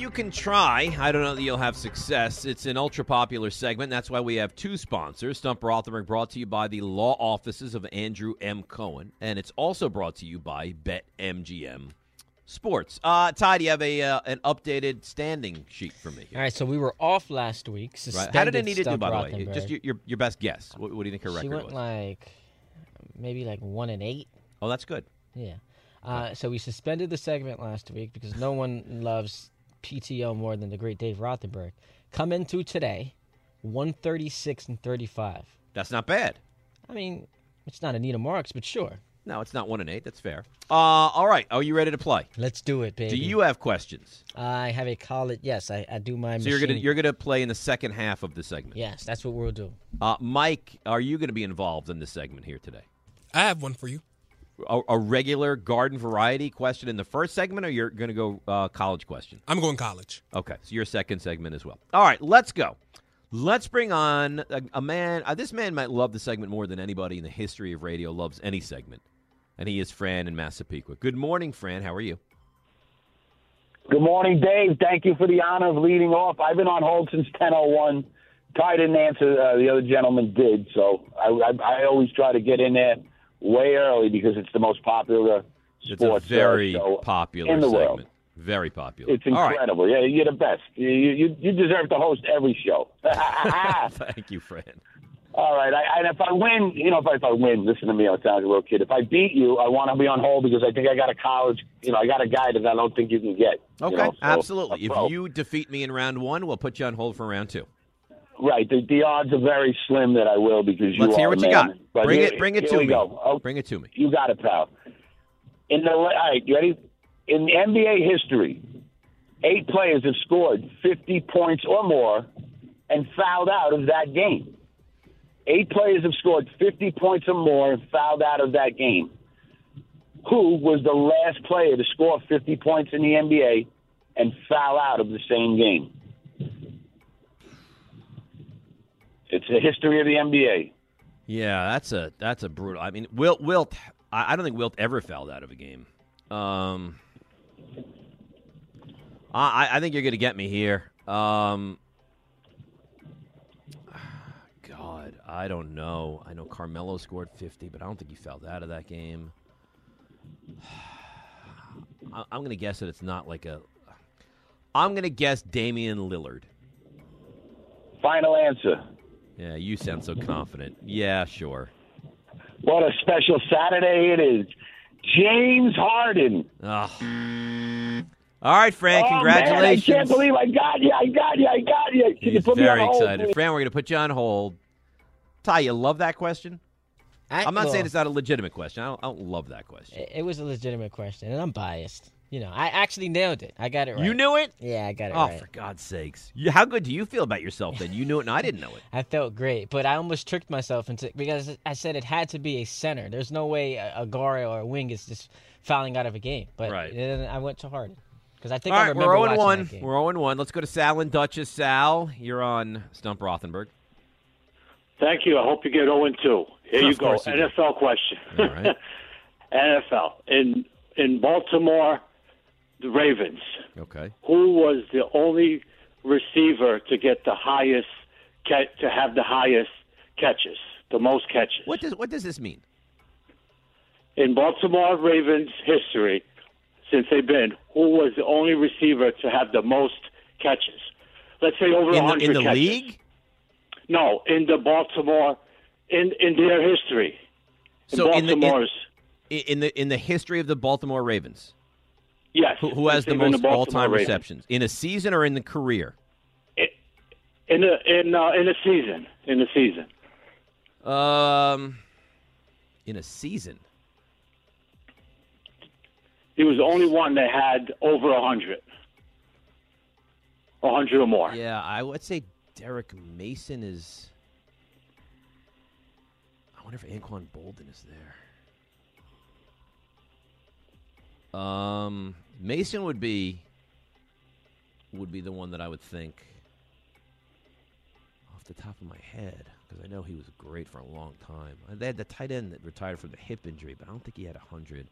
You can try. I don't know that you'll have success. It's an ultra popular segment. That's why we have two sponsors. Stump Rothenberg brought to you by the law offices of Andrew M. Cohen. And it's also brought to you by BetMGM Sports. Uh, Ty, do you have a uh, an updated standing sheet for me? Here? All right, so we were off last week. Right. How did Anita do, by the way? Just your, your, your best guess. What, what, do you think her record was? She went was? like maybe like one and eight. Oh, that's good. Yeah. Uh, so we suspended the segment last week because no one loves PTO more than the great Dave Rothenberg. Come into today, 136 and 35. That's not bad. I mean, it's not Anita Marks, but sure. No, it's not one and eight. That's fair. Uh, all right. Are you ready to play? Let's do it, baby. Do you have questions? I have a college. Yes, I, I do my. So you're gonna you're gonna play in the second half of the segment. Yes, that's what we'll do. Uh, Mike, are you gonna be involved in this segment here today? I have one for you. A, a regular garden variety question in the first segment, or you're gonna go uh, college question? I'm going college. Okay, so your second segment as well. All right, let's go. Let's bring on a, a man. Uh, this man might love the segment more than anybody in the history of radio loves any segment, and he is Fran in Massapequa. Good morning, Fran. How are you? Good morning, Dave. Thank you for the honor of leading off. I've been on hold since 10:01. Ty didn't answer. Uh, the other gentleman did, so I, I, I always try to get in there way early because it's the most popular It's a uh, very popular in the segment. world. Very popular. It's All right. incredible. Yeah, you're the best. You, you you deserve to host every show. (laughs) (laughs) Thank you, Fran. All right. I, and if I win, you know, if I, if I win, listen to me. I sound like a little kid. If I beat you, I want to be on hold because I think I got a college. You know, I got a guy that I don't think you can get. you Okay, know, so, absolutely. If you defeat me in round one, we'll put you on hold for round two. Right. The, the odds are very slim that I will because you Let's hear what you got. But Bring here- it, bring it to me. Go. Oh, Bring it to me. you got it, pal. In the all right, you ready? In NBA history, eight players have scored 50 points or more and fouled out of that game. Eight players have scored 50 points or more and fouled out of that game. Who was the last player to score 50 points in the NBA and foul out of the same game? It's the history of the NBA. Yeah, that's a that's a brutal. I mean, Wilt Wilt. I, I don't think Wilt ever fouled out of a game. Um, I I think you're going to get me here. Um, (sighs) God, I don't know. I know Carmelo scored 50, but I don't think he fouled out of that game. (sighs) I, I'm going to guess that it's not like a. I'm going to guess Damian Lillard. Final answer. Yeah, you sound so confident. Yeah, sure. What a special Saturday it is. James Harden. Ugh. All right, Fran. Oh, congratulations. Man, I can't believe I got you. I got you. I got you. Can you He's put me on very hold, excited. please? Fran, we're going to put you on hold. Ty, you love that question? I, I'm not well, saying it's not a legitimate question. I don't, I don't love that question. It, it was a legitimate question, and I'm biased. You know, I actually nailed it. I got it right. You knew it? Yeah, I got it right. Oh, right. for God's sakes. You, how good do you feel about yourself then? You knew it and I didn't know it. (laughs) I felt great, but I almost tricked myself into because I said it had to be a center. There's no way a, a guard or a wing is just fouling out of a game. But Right. then I went to Harden because I think All I right, remember we're 0 watching 1. that game. We're 0 1. Let's go to Sal and Duchess. Sal, you're on Stump Rothenberg. Thank you. I hope you get 0 and 2. Here you go. course you do. NFL question. All right. (laughs) NFL. In in Baltimore, the Ravens. Okay. Who was the only receiver to get the highest to have the highest catches, the most catches? What does what does this mean? In Baltimore Ravens history, since they've been, who was the only receiver to have the most catches? Let's say over In the, 100 in the catches. league? No, in the Baltimore, in in their history. In So in the- Baltimore's, In, in the in the history of the Baltimore Ravens, yes. who, who has the most all-time Ravens. receptions in a season or in the career? in a in uh, in a season? In a season, Um, in a season. he was the only one that had over a hundred, a hundred or more. Yeah, I would say Derrick Mason is. I wonder if Anquan Boldin is there. Um, Mason would be would be the one that I would think off the top of my head because I know he was great for a long time. Uh, They had the tight end that retired from the hip injury, but I don't think he had a hundred.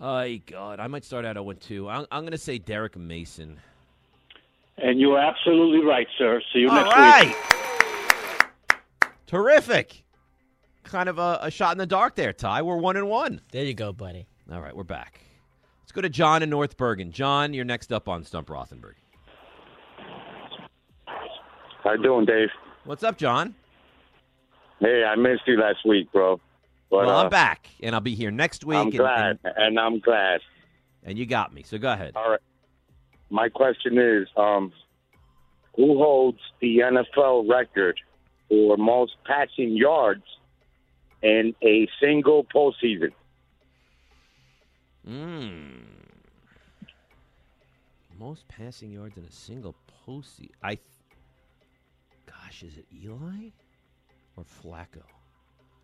Oh God, I might start out 0 2. I'm, I'm going to say Derrick Mason. And you are absolutely right, sir. See you All next right. week. Terrific. Kind of a, a shot in the dark there, Ty. We're one and one. There you go, buddy. All right, we're back. Let's go to John in North Bergen. John, you're next up on Stump Rothenberg. How you doing, Dave? What's up, John? Hey, I missed you last week, bro. But, well, uh, I'm back, and I'll be here next week. I'm and- glad, And, and I'm glad. and you got me, so go ahead. All right. my question is, um, who holds the NFL record for most passing yards in a single postseason? Mm. Most passing yards in a single postseason. I. Th- Gosh, is it Eli or Flacco?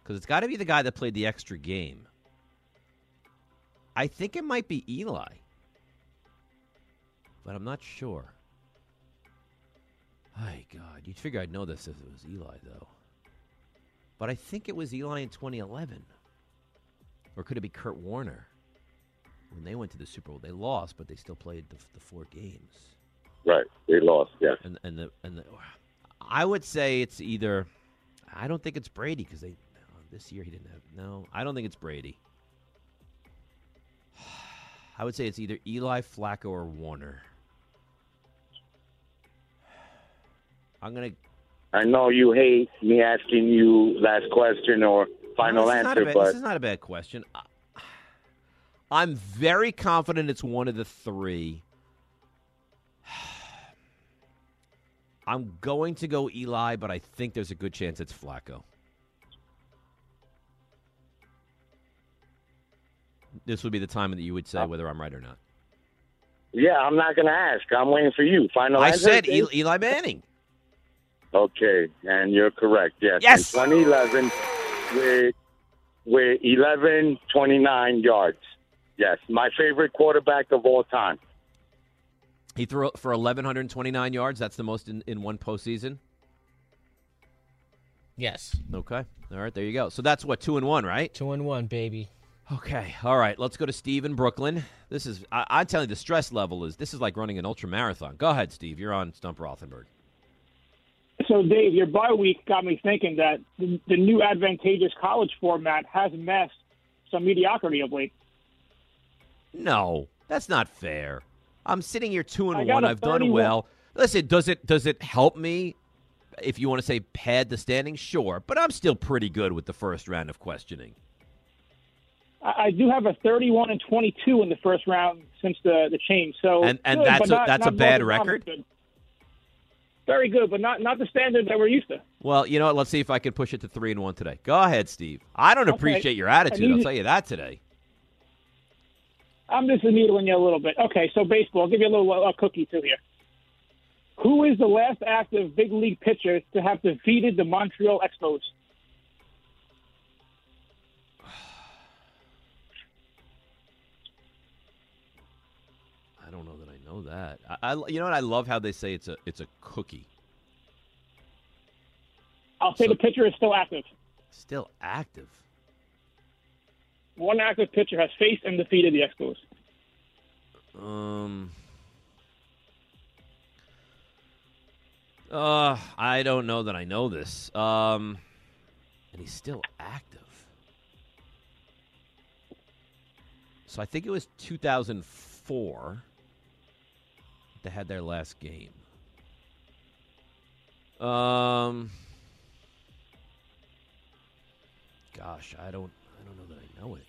Because it's got to be the guy that played the extra game. I think it might be Eli, but I'm not sure. My God, you'd figure I'd know this if it was Eli, though. But I think it was Eli in 2011. Or could it be Kurt Warner? When they went to the Super Bowl, they lost, but they still played the, the four games. Right, they lost. Yeah, And and the and the, I would say it's either. I don't think it's Brady because they oh, this year he didn't have. No, I don't think it's Brady. (sighs) I would say it's either Eli Flacco or Warner. I'm gonna. I know you hate me asking you last question or final No, this is not a answer, bad- but this is not a bad question. I'm very confident it's one of the three. (sighs) I'm going to go Eli, but I think there's a good chance it's Flacco. This would be the time that you would say uh, whether I'm right or not. yeah, I'm not going to ask. I'm waiting for you. Final I answer. said? Eli, Eli Manning. (laughs) Okay, and you're correct. Yes. Yes! In 2011, with with 11, 29 yards. Yes, my favorite quarterback of all time. He threw for 1,129 yards. That's the most in, in one postseason. Yes. Okay. All right. There you go. So that's what two and one, right? Two and one, baby. Okay. All right. Let's go to Steve in Brooklyn. This is I, I'm telling you, the stress level is this is like running an ultra marathon. Go ahead, Steve. You're on Stump Rothenberg. So, Dave, your bye week got me thinking that the, the new advantageous college format has messed some mediocrity of late. No, that's not fair. I'm sitting here two and one. I've done 31 well. Listen, does it does it help me? If you want to say pad the standings, sure, but I'm still pretty good with the first round of questioning. I, I do have a 31 and 22 in the first round since the, the change. So, And- and good, that's a- not- that's a bad record? good. Very good, but not not the standard that we're used to. Well, you know what? Let's see if I can push it to three and one today. Go ahead, Steve. I don't Okay. appreciate your I attitude. I'll tell you that today. I'm just needling you a little bit. Okay, so baseball. I'll give you a little uh, cookie too here. Who is the last active big league pitcher to have defeated the Montreal Expos? (sighs) I don't know that I know that. I, I you know what? I love how they say it's a it's a cookie. I'll say So- the pitcher is still active. Still active. One active pitcher has faced and defeated the Expos. Um. Uh, I don't know that I know this. Um, and he's still active. So I think it was 2004. They had their last game. Um. Gosh, I don't. I don't know that know it.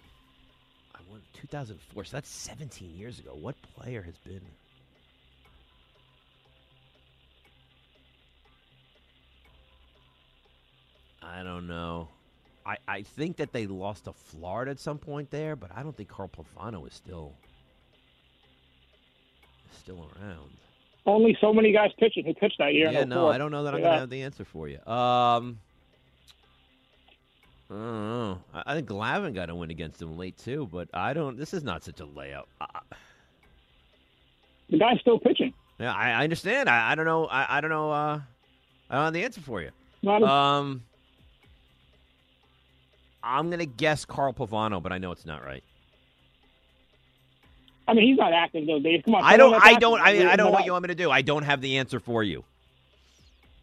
I won 2004. So that's 17 years ago. What player has been? I don't know. I, I think that they lost to Florida at some point there, but I don't think Carl Pavano is still still around. Only so many guys pitching who pitched that year. Yeah, no, 04. I don't know that I'm Yeah. gonna have the answer for you. Um, I don't know. I, I think Glavine got a win against him late too, but I don't. This is not such a layout. I, The guy's still pitching. yeah, I, I understand. I, I don't know. I, I don't know. Uh, I don't have the answer for you. Not Um, I'm gonna guess Carl Pavano, but I know it's not right. I mean, he's not active though, Dave. Come on. I don't. I don't. I, I don't know what you want me to do. I don't have the answer for you.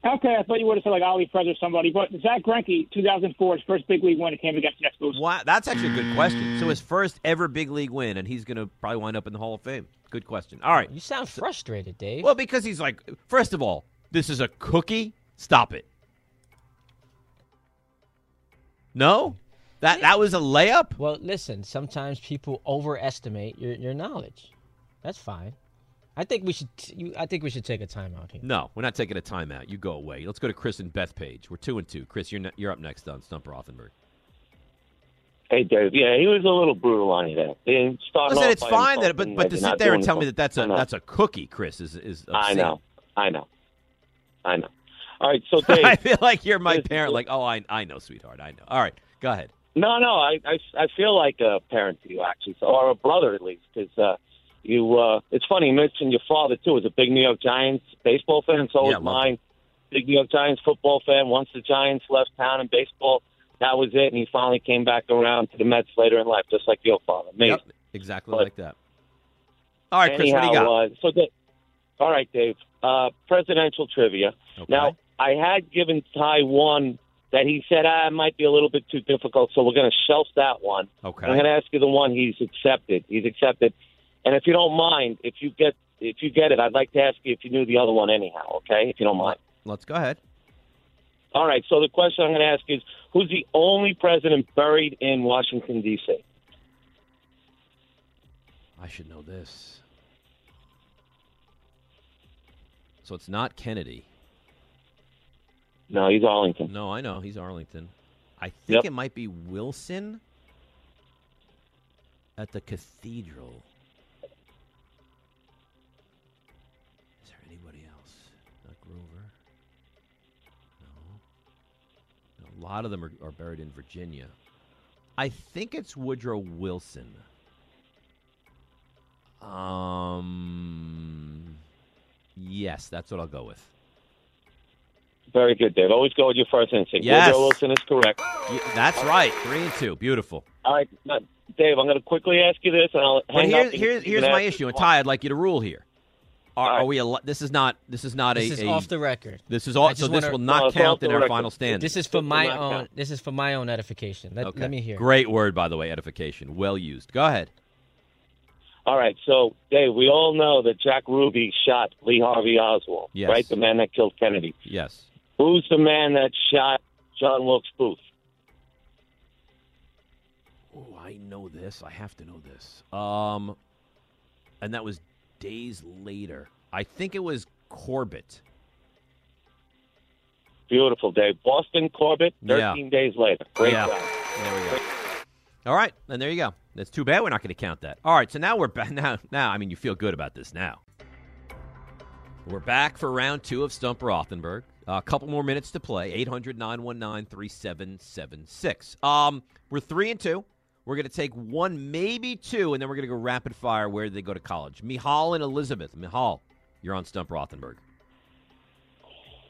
Okay, I thought you would have said like Ali Perez or somebody, but Zack Greinke, 2004, his first big league win, it came against the Expos. Wow, that's actually a good question. So his first ever big league win, and he's gonna probably wind up in the Hall of Fame. Good question. All right. You sound frustrated, Dave. Well, because he's like, first of all, this is a cookie. Stop it. No, that that was a layup. Well, listen. Sometimes people overestimate your your knowledge. That's fine. I think we should. You, I think we should take a timeout here. No, we're not taking a timeout. You go away. Let's go to Chris and Bethpage. We're two and two. Chris, you're ne- you're up next on Stump Rothenberg. Hey, Dave. Yeah, he was a little brutal on you there. He started Listen, it's fine that, but but to sit there and tell me that that's a I know. that's a cookie, Chris, is is I know. I know. I know. All right, so (laughs) Dave. I feel like you're my parent. Like, oh, I I know, sweetheart. I know. All right, go ahead. No, no, I, I, I feel like a parent to you actually, so, or a brother at least, because uh, you. Uh, it's funny you mentioned your father too. Was a big New York Giants baseball fan. So Yeah, was mine. Big New York Giants football fan. Once the Giants left town in baseball, that was it, and he finally came back around to the Mets later in life, just like your father. Amazing. Yep, exactly But- like that. All right, Chris, what do you got? Uh, so, that, all right, Dave. Uh, presidential trivia. Okay. Now, I had given Ty one that he said ah, it might be a little bit too difficult, so we're going to shelf that one. Okay. I'm going to ask you the one he's accepted. He's accepted, and if you don't mind, if you get if you get it, I'd like to ask you if you knew the other one anyhow. Okay, if you don't mind. Let's go ahead. All right. So the question I'm going to ask is, who's the only president buried in Washington D.C.? I should know this. So it's not Kennedy. No, he's Arlington. No, I know he's Arlington. I think Yep. it might be Wilson at the cathedral. Anybody else? Not Grover. No. No, a lot of them are, are buried in Virginia. I think it's Woodrow Wilson. Um. Yes, that's what I'll go with. Very good, Dave. Always go with your first instinct. Yes. Woodrow Wilson is correct. That's right. Three and two. Beautiful. All right, now, Dave. I'm going to quickly ask you this, and I'll hang here's up. and here's here's my issue, and Ty, I'd like you to rule here. Are, are we? al- This is not. This is not This a. This is a- off the record. This is all. So this will not count in our record. final standing. This is for This my own. count. This is for my own edification. Let, okay. let me hear. Great word, by the way. Edification. Well used. Go ahead. All right, so Dave, we all know that Jack Ruby shot Lee Harvey Oswald, Yes. right? The man that killed Kennedy. Yes. Who's the man that shot John Wilkes Booth? Oh, I know this. I have to know this. Um, and that was days later. I think it was Corbett. Beautiful, day. Boston Corbett, Yeah. 13 days later. Great Yeah. job. There we go. All right, and there you go. That's too bad we're not going to count that. All right, so now we're back. (laughs) Now, now, I mean, you feel good about this now. We're back for round two of Stump Rothenberg. a couple more minutes to play. 800 919 3776. Um, We're three and two. We're going to take one, maybe two, and then we're going to go rapid fire where they go to college. Mihal and Elizabeth. Mihal, you're on Stump Rothenberg.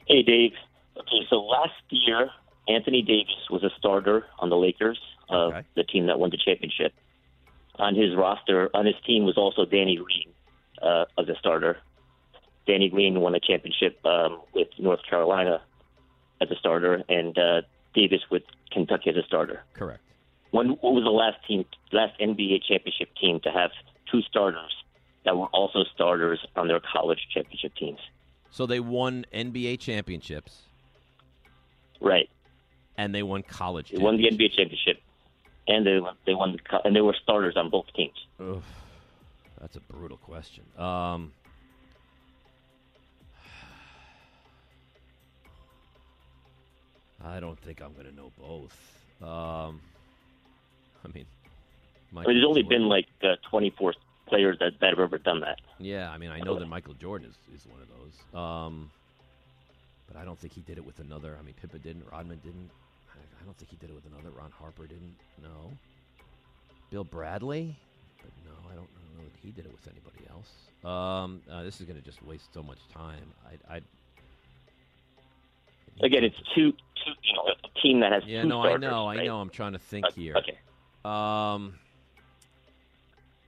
Hey, Dave. Okay, so last year, Anthony Davis was a starter on the Lakers, uh, the team that won the championship. On his roster, on his team was also Danny Green uh, as a starter. Danny Green won a championship um, with North Carolina as a starter, and uh, Davis with Kentucky as a starter. Correct. When what was the last team, last NBA championship team to have two starters that were also starters on their college championship teams? So they won NBA championships. Right. And they won college. They won the NBA championship, and they they won the and they were starters on both teams. Ugh, that's a brutal question. Um, (sighs) I don't think I'm going to know both. Um, I mean, I mean, there's only Jordan- been like uh, 24 players that, that have ever done that. Yeah, I mean, I know that Michael Jordan is, is one of those. Um, but I don't think he did it with another. I mean, Pippen didn't. Rodman didn't. I, I don't think he did it with another. Ron Harper didn't. No. Bill Bradley? But no, I don't know that he did it with anybody else. Um, uh, this is going to just waste so much time. I, I Again, it's two, two you know, a team that has yeah, no, I know, I know. I'm trying to think here. Okay. Um,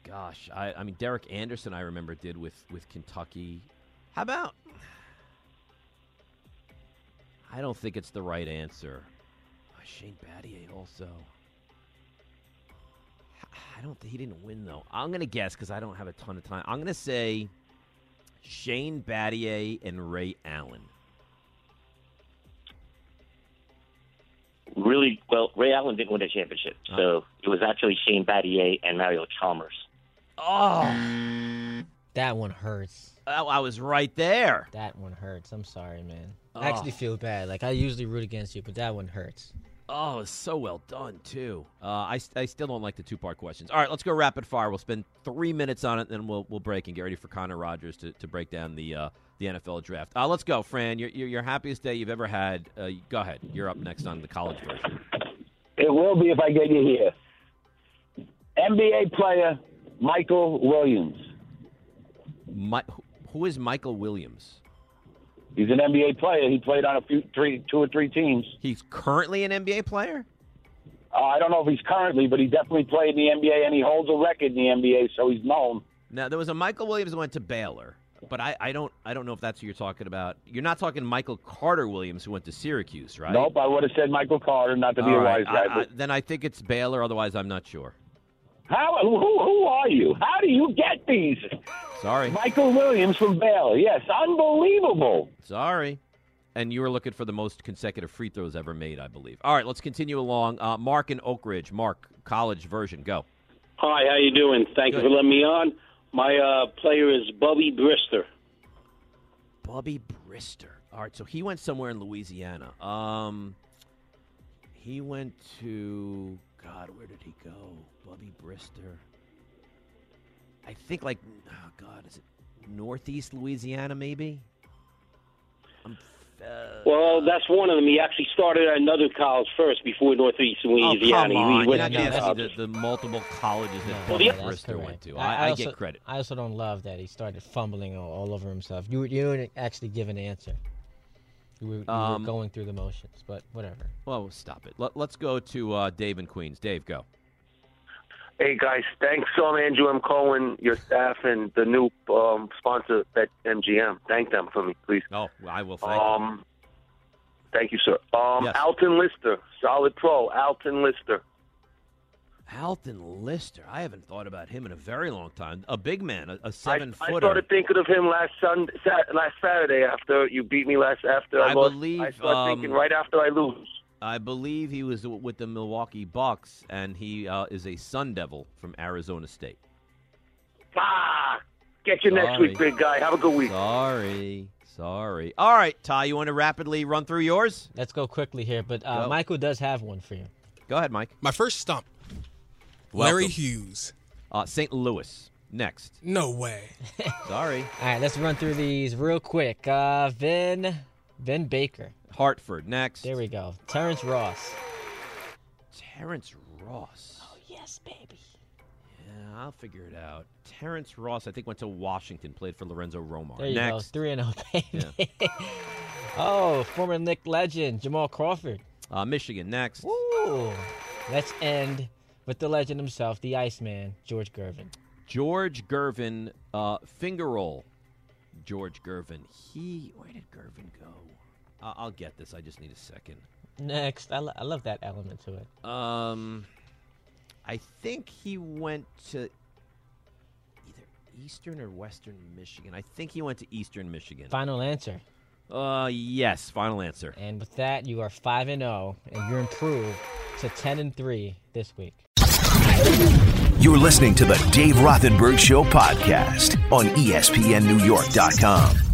gosh, I, I mean, Derek Anderson, I remember did with with Kentucky. How about? I don't think it's the right answer. Uh, Shane Battier also. I don't think he didn't win though. I'm gonna guess because I don't have a ton of time. I'm gonna say Shane Battier and Ray Allen. Really, well, Ray Allen didn't win a championship, so it was actually Shane Battier and Mario Chalmers. Oh, That one hurts. I, I was right there. That one hurts. I'm sorry, man. Oh. I actually feel bad. Like I usually root against you, but that one hurts. Oh, it's so well done too. Uh, I, I still don't like the two part questions. All right, let's go rapid fire. We'll spend three minutes on it, then we'll we'll break and get ready for Connor Rogers to, to break down the uh, the NFL draft. Uh, let's go, Fran. Your, your your happiest day you've ever had. Uh, go ahead. You're up next on the college version. It will be if I get you here. NBA player Michael Williams. Mi- who is Michael Williams? He's an NBA player. He played on a few, three, two or three teams. He's currently an NBA player. Uh, I don't know if he's currently, but he definitely played in the NBA, and he holds a record in the NBA, so he's known. Now there was a Michael Williams who went to Baylor, but I, I don't I don't know if that's who you're talking about. You're not talking Michael Carter Williams who went to Syracuse, right? Nope, I would have said Michael Carter, not to be All a right. wise guy. I- I- then I think it's Baylor. Otherwise, I'm not sure. how? Who, who are you? How do you get these? Sorry. Michael Williams from Baylor. Yes, unbelievable. Sorry. And you were looking for the most consecutive free throws ever made, I believe. All right, let's continue along. Uh, Mark in Oak Ridge. Mark, college version. Go. Hi, how you doing? Thank you for letting me on. My uh, player is Bubby Brister. Bubby Brister. All right, so he went somewhere in Louisiana. Um, he went to God. Where did he go? Bubby Brister. I think like oh God, is it Northeast Louisiana? Maybe. I'm, uh, Well, that's one of them. He actually started at another college first before Northeast oh come on! He You're went not to gonna the ask me college. the, the multiple colleges that No, Bubby that's Brister correct. went to. I, I, also, get credit. I also don't love that he started fumbling all, all over himself. You you didn't actually give an answer. You were, you Um, were going through the motions, but whatever. Well, stop it. Let, let's go to uh, Dave in Queens. Dave, go. Hey guys, thanks um Andrew M. Cohen, your staff, and the new um, sponsor Bet MGM. Thank them for me, please. Oh, I will thank um, Thank you, sir. Um, Yes. Alton Lister, solid pro. Alton Lister. Alton Lister. I haven't thought about him in a very long time. A big man, a seven I footer. I started thinking of him last Sunday, last Saturday after you beat me last after I, I lost. believe, I started um, thinking right after I lose. I believe he was with the Milwaukee Bucks, and he uh, is a Sun Devil from Arizona State. Ah, get you next week, big guy. Have a good week. Sorry, sorry. All right, Ty, you want to rapidly run through yours? Let's go quickly here, but uh, Michael does have one for you. Go ahead, Mike. My first stump. Larry Welcome. Hughes. Uh, St. Louis. Next. No way. Sorry. (laughs) All right, let's run through these real quick. Uh, Vin, Vin Baker. Hartford. Next. There we go. Terrence Ross. Terrence Ross. Oh yes, baby. Yeah, I'll figure it out. Terrence Ross, I think, went to Washington, played for Lorenzo Romar. There you Next. go. Three and zero, (laughs) baby. (laughs) oh, former Knick legend Jamal Crawford. Uh, Michigan. Next. Ooh. Let's end with the legend himself, the Iceman, George Gervin. George Gervin, uh, finger roll. George Gervin. He. Where did Gervin go? Uh, I'll get this. I just need a second. Next, I, lo- I love that element to it. Um, I think he went to either Eastern or Western Michigan. I think he went to Eastern Michigan. Final answer. Uh, yes. Final answer. And with that, you are five and zero, and you're improved to ten and three this week. You're listening to the Dave Rothenberg Show podcast on ESPNNewYork.com.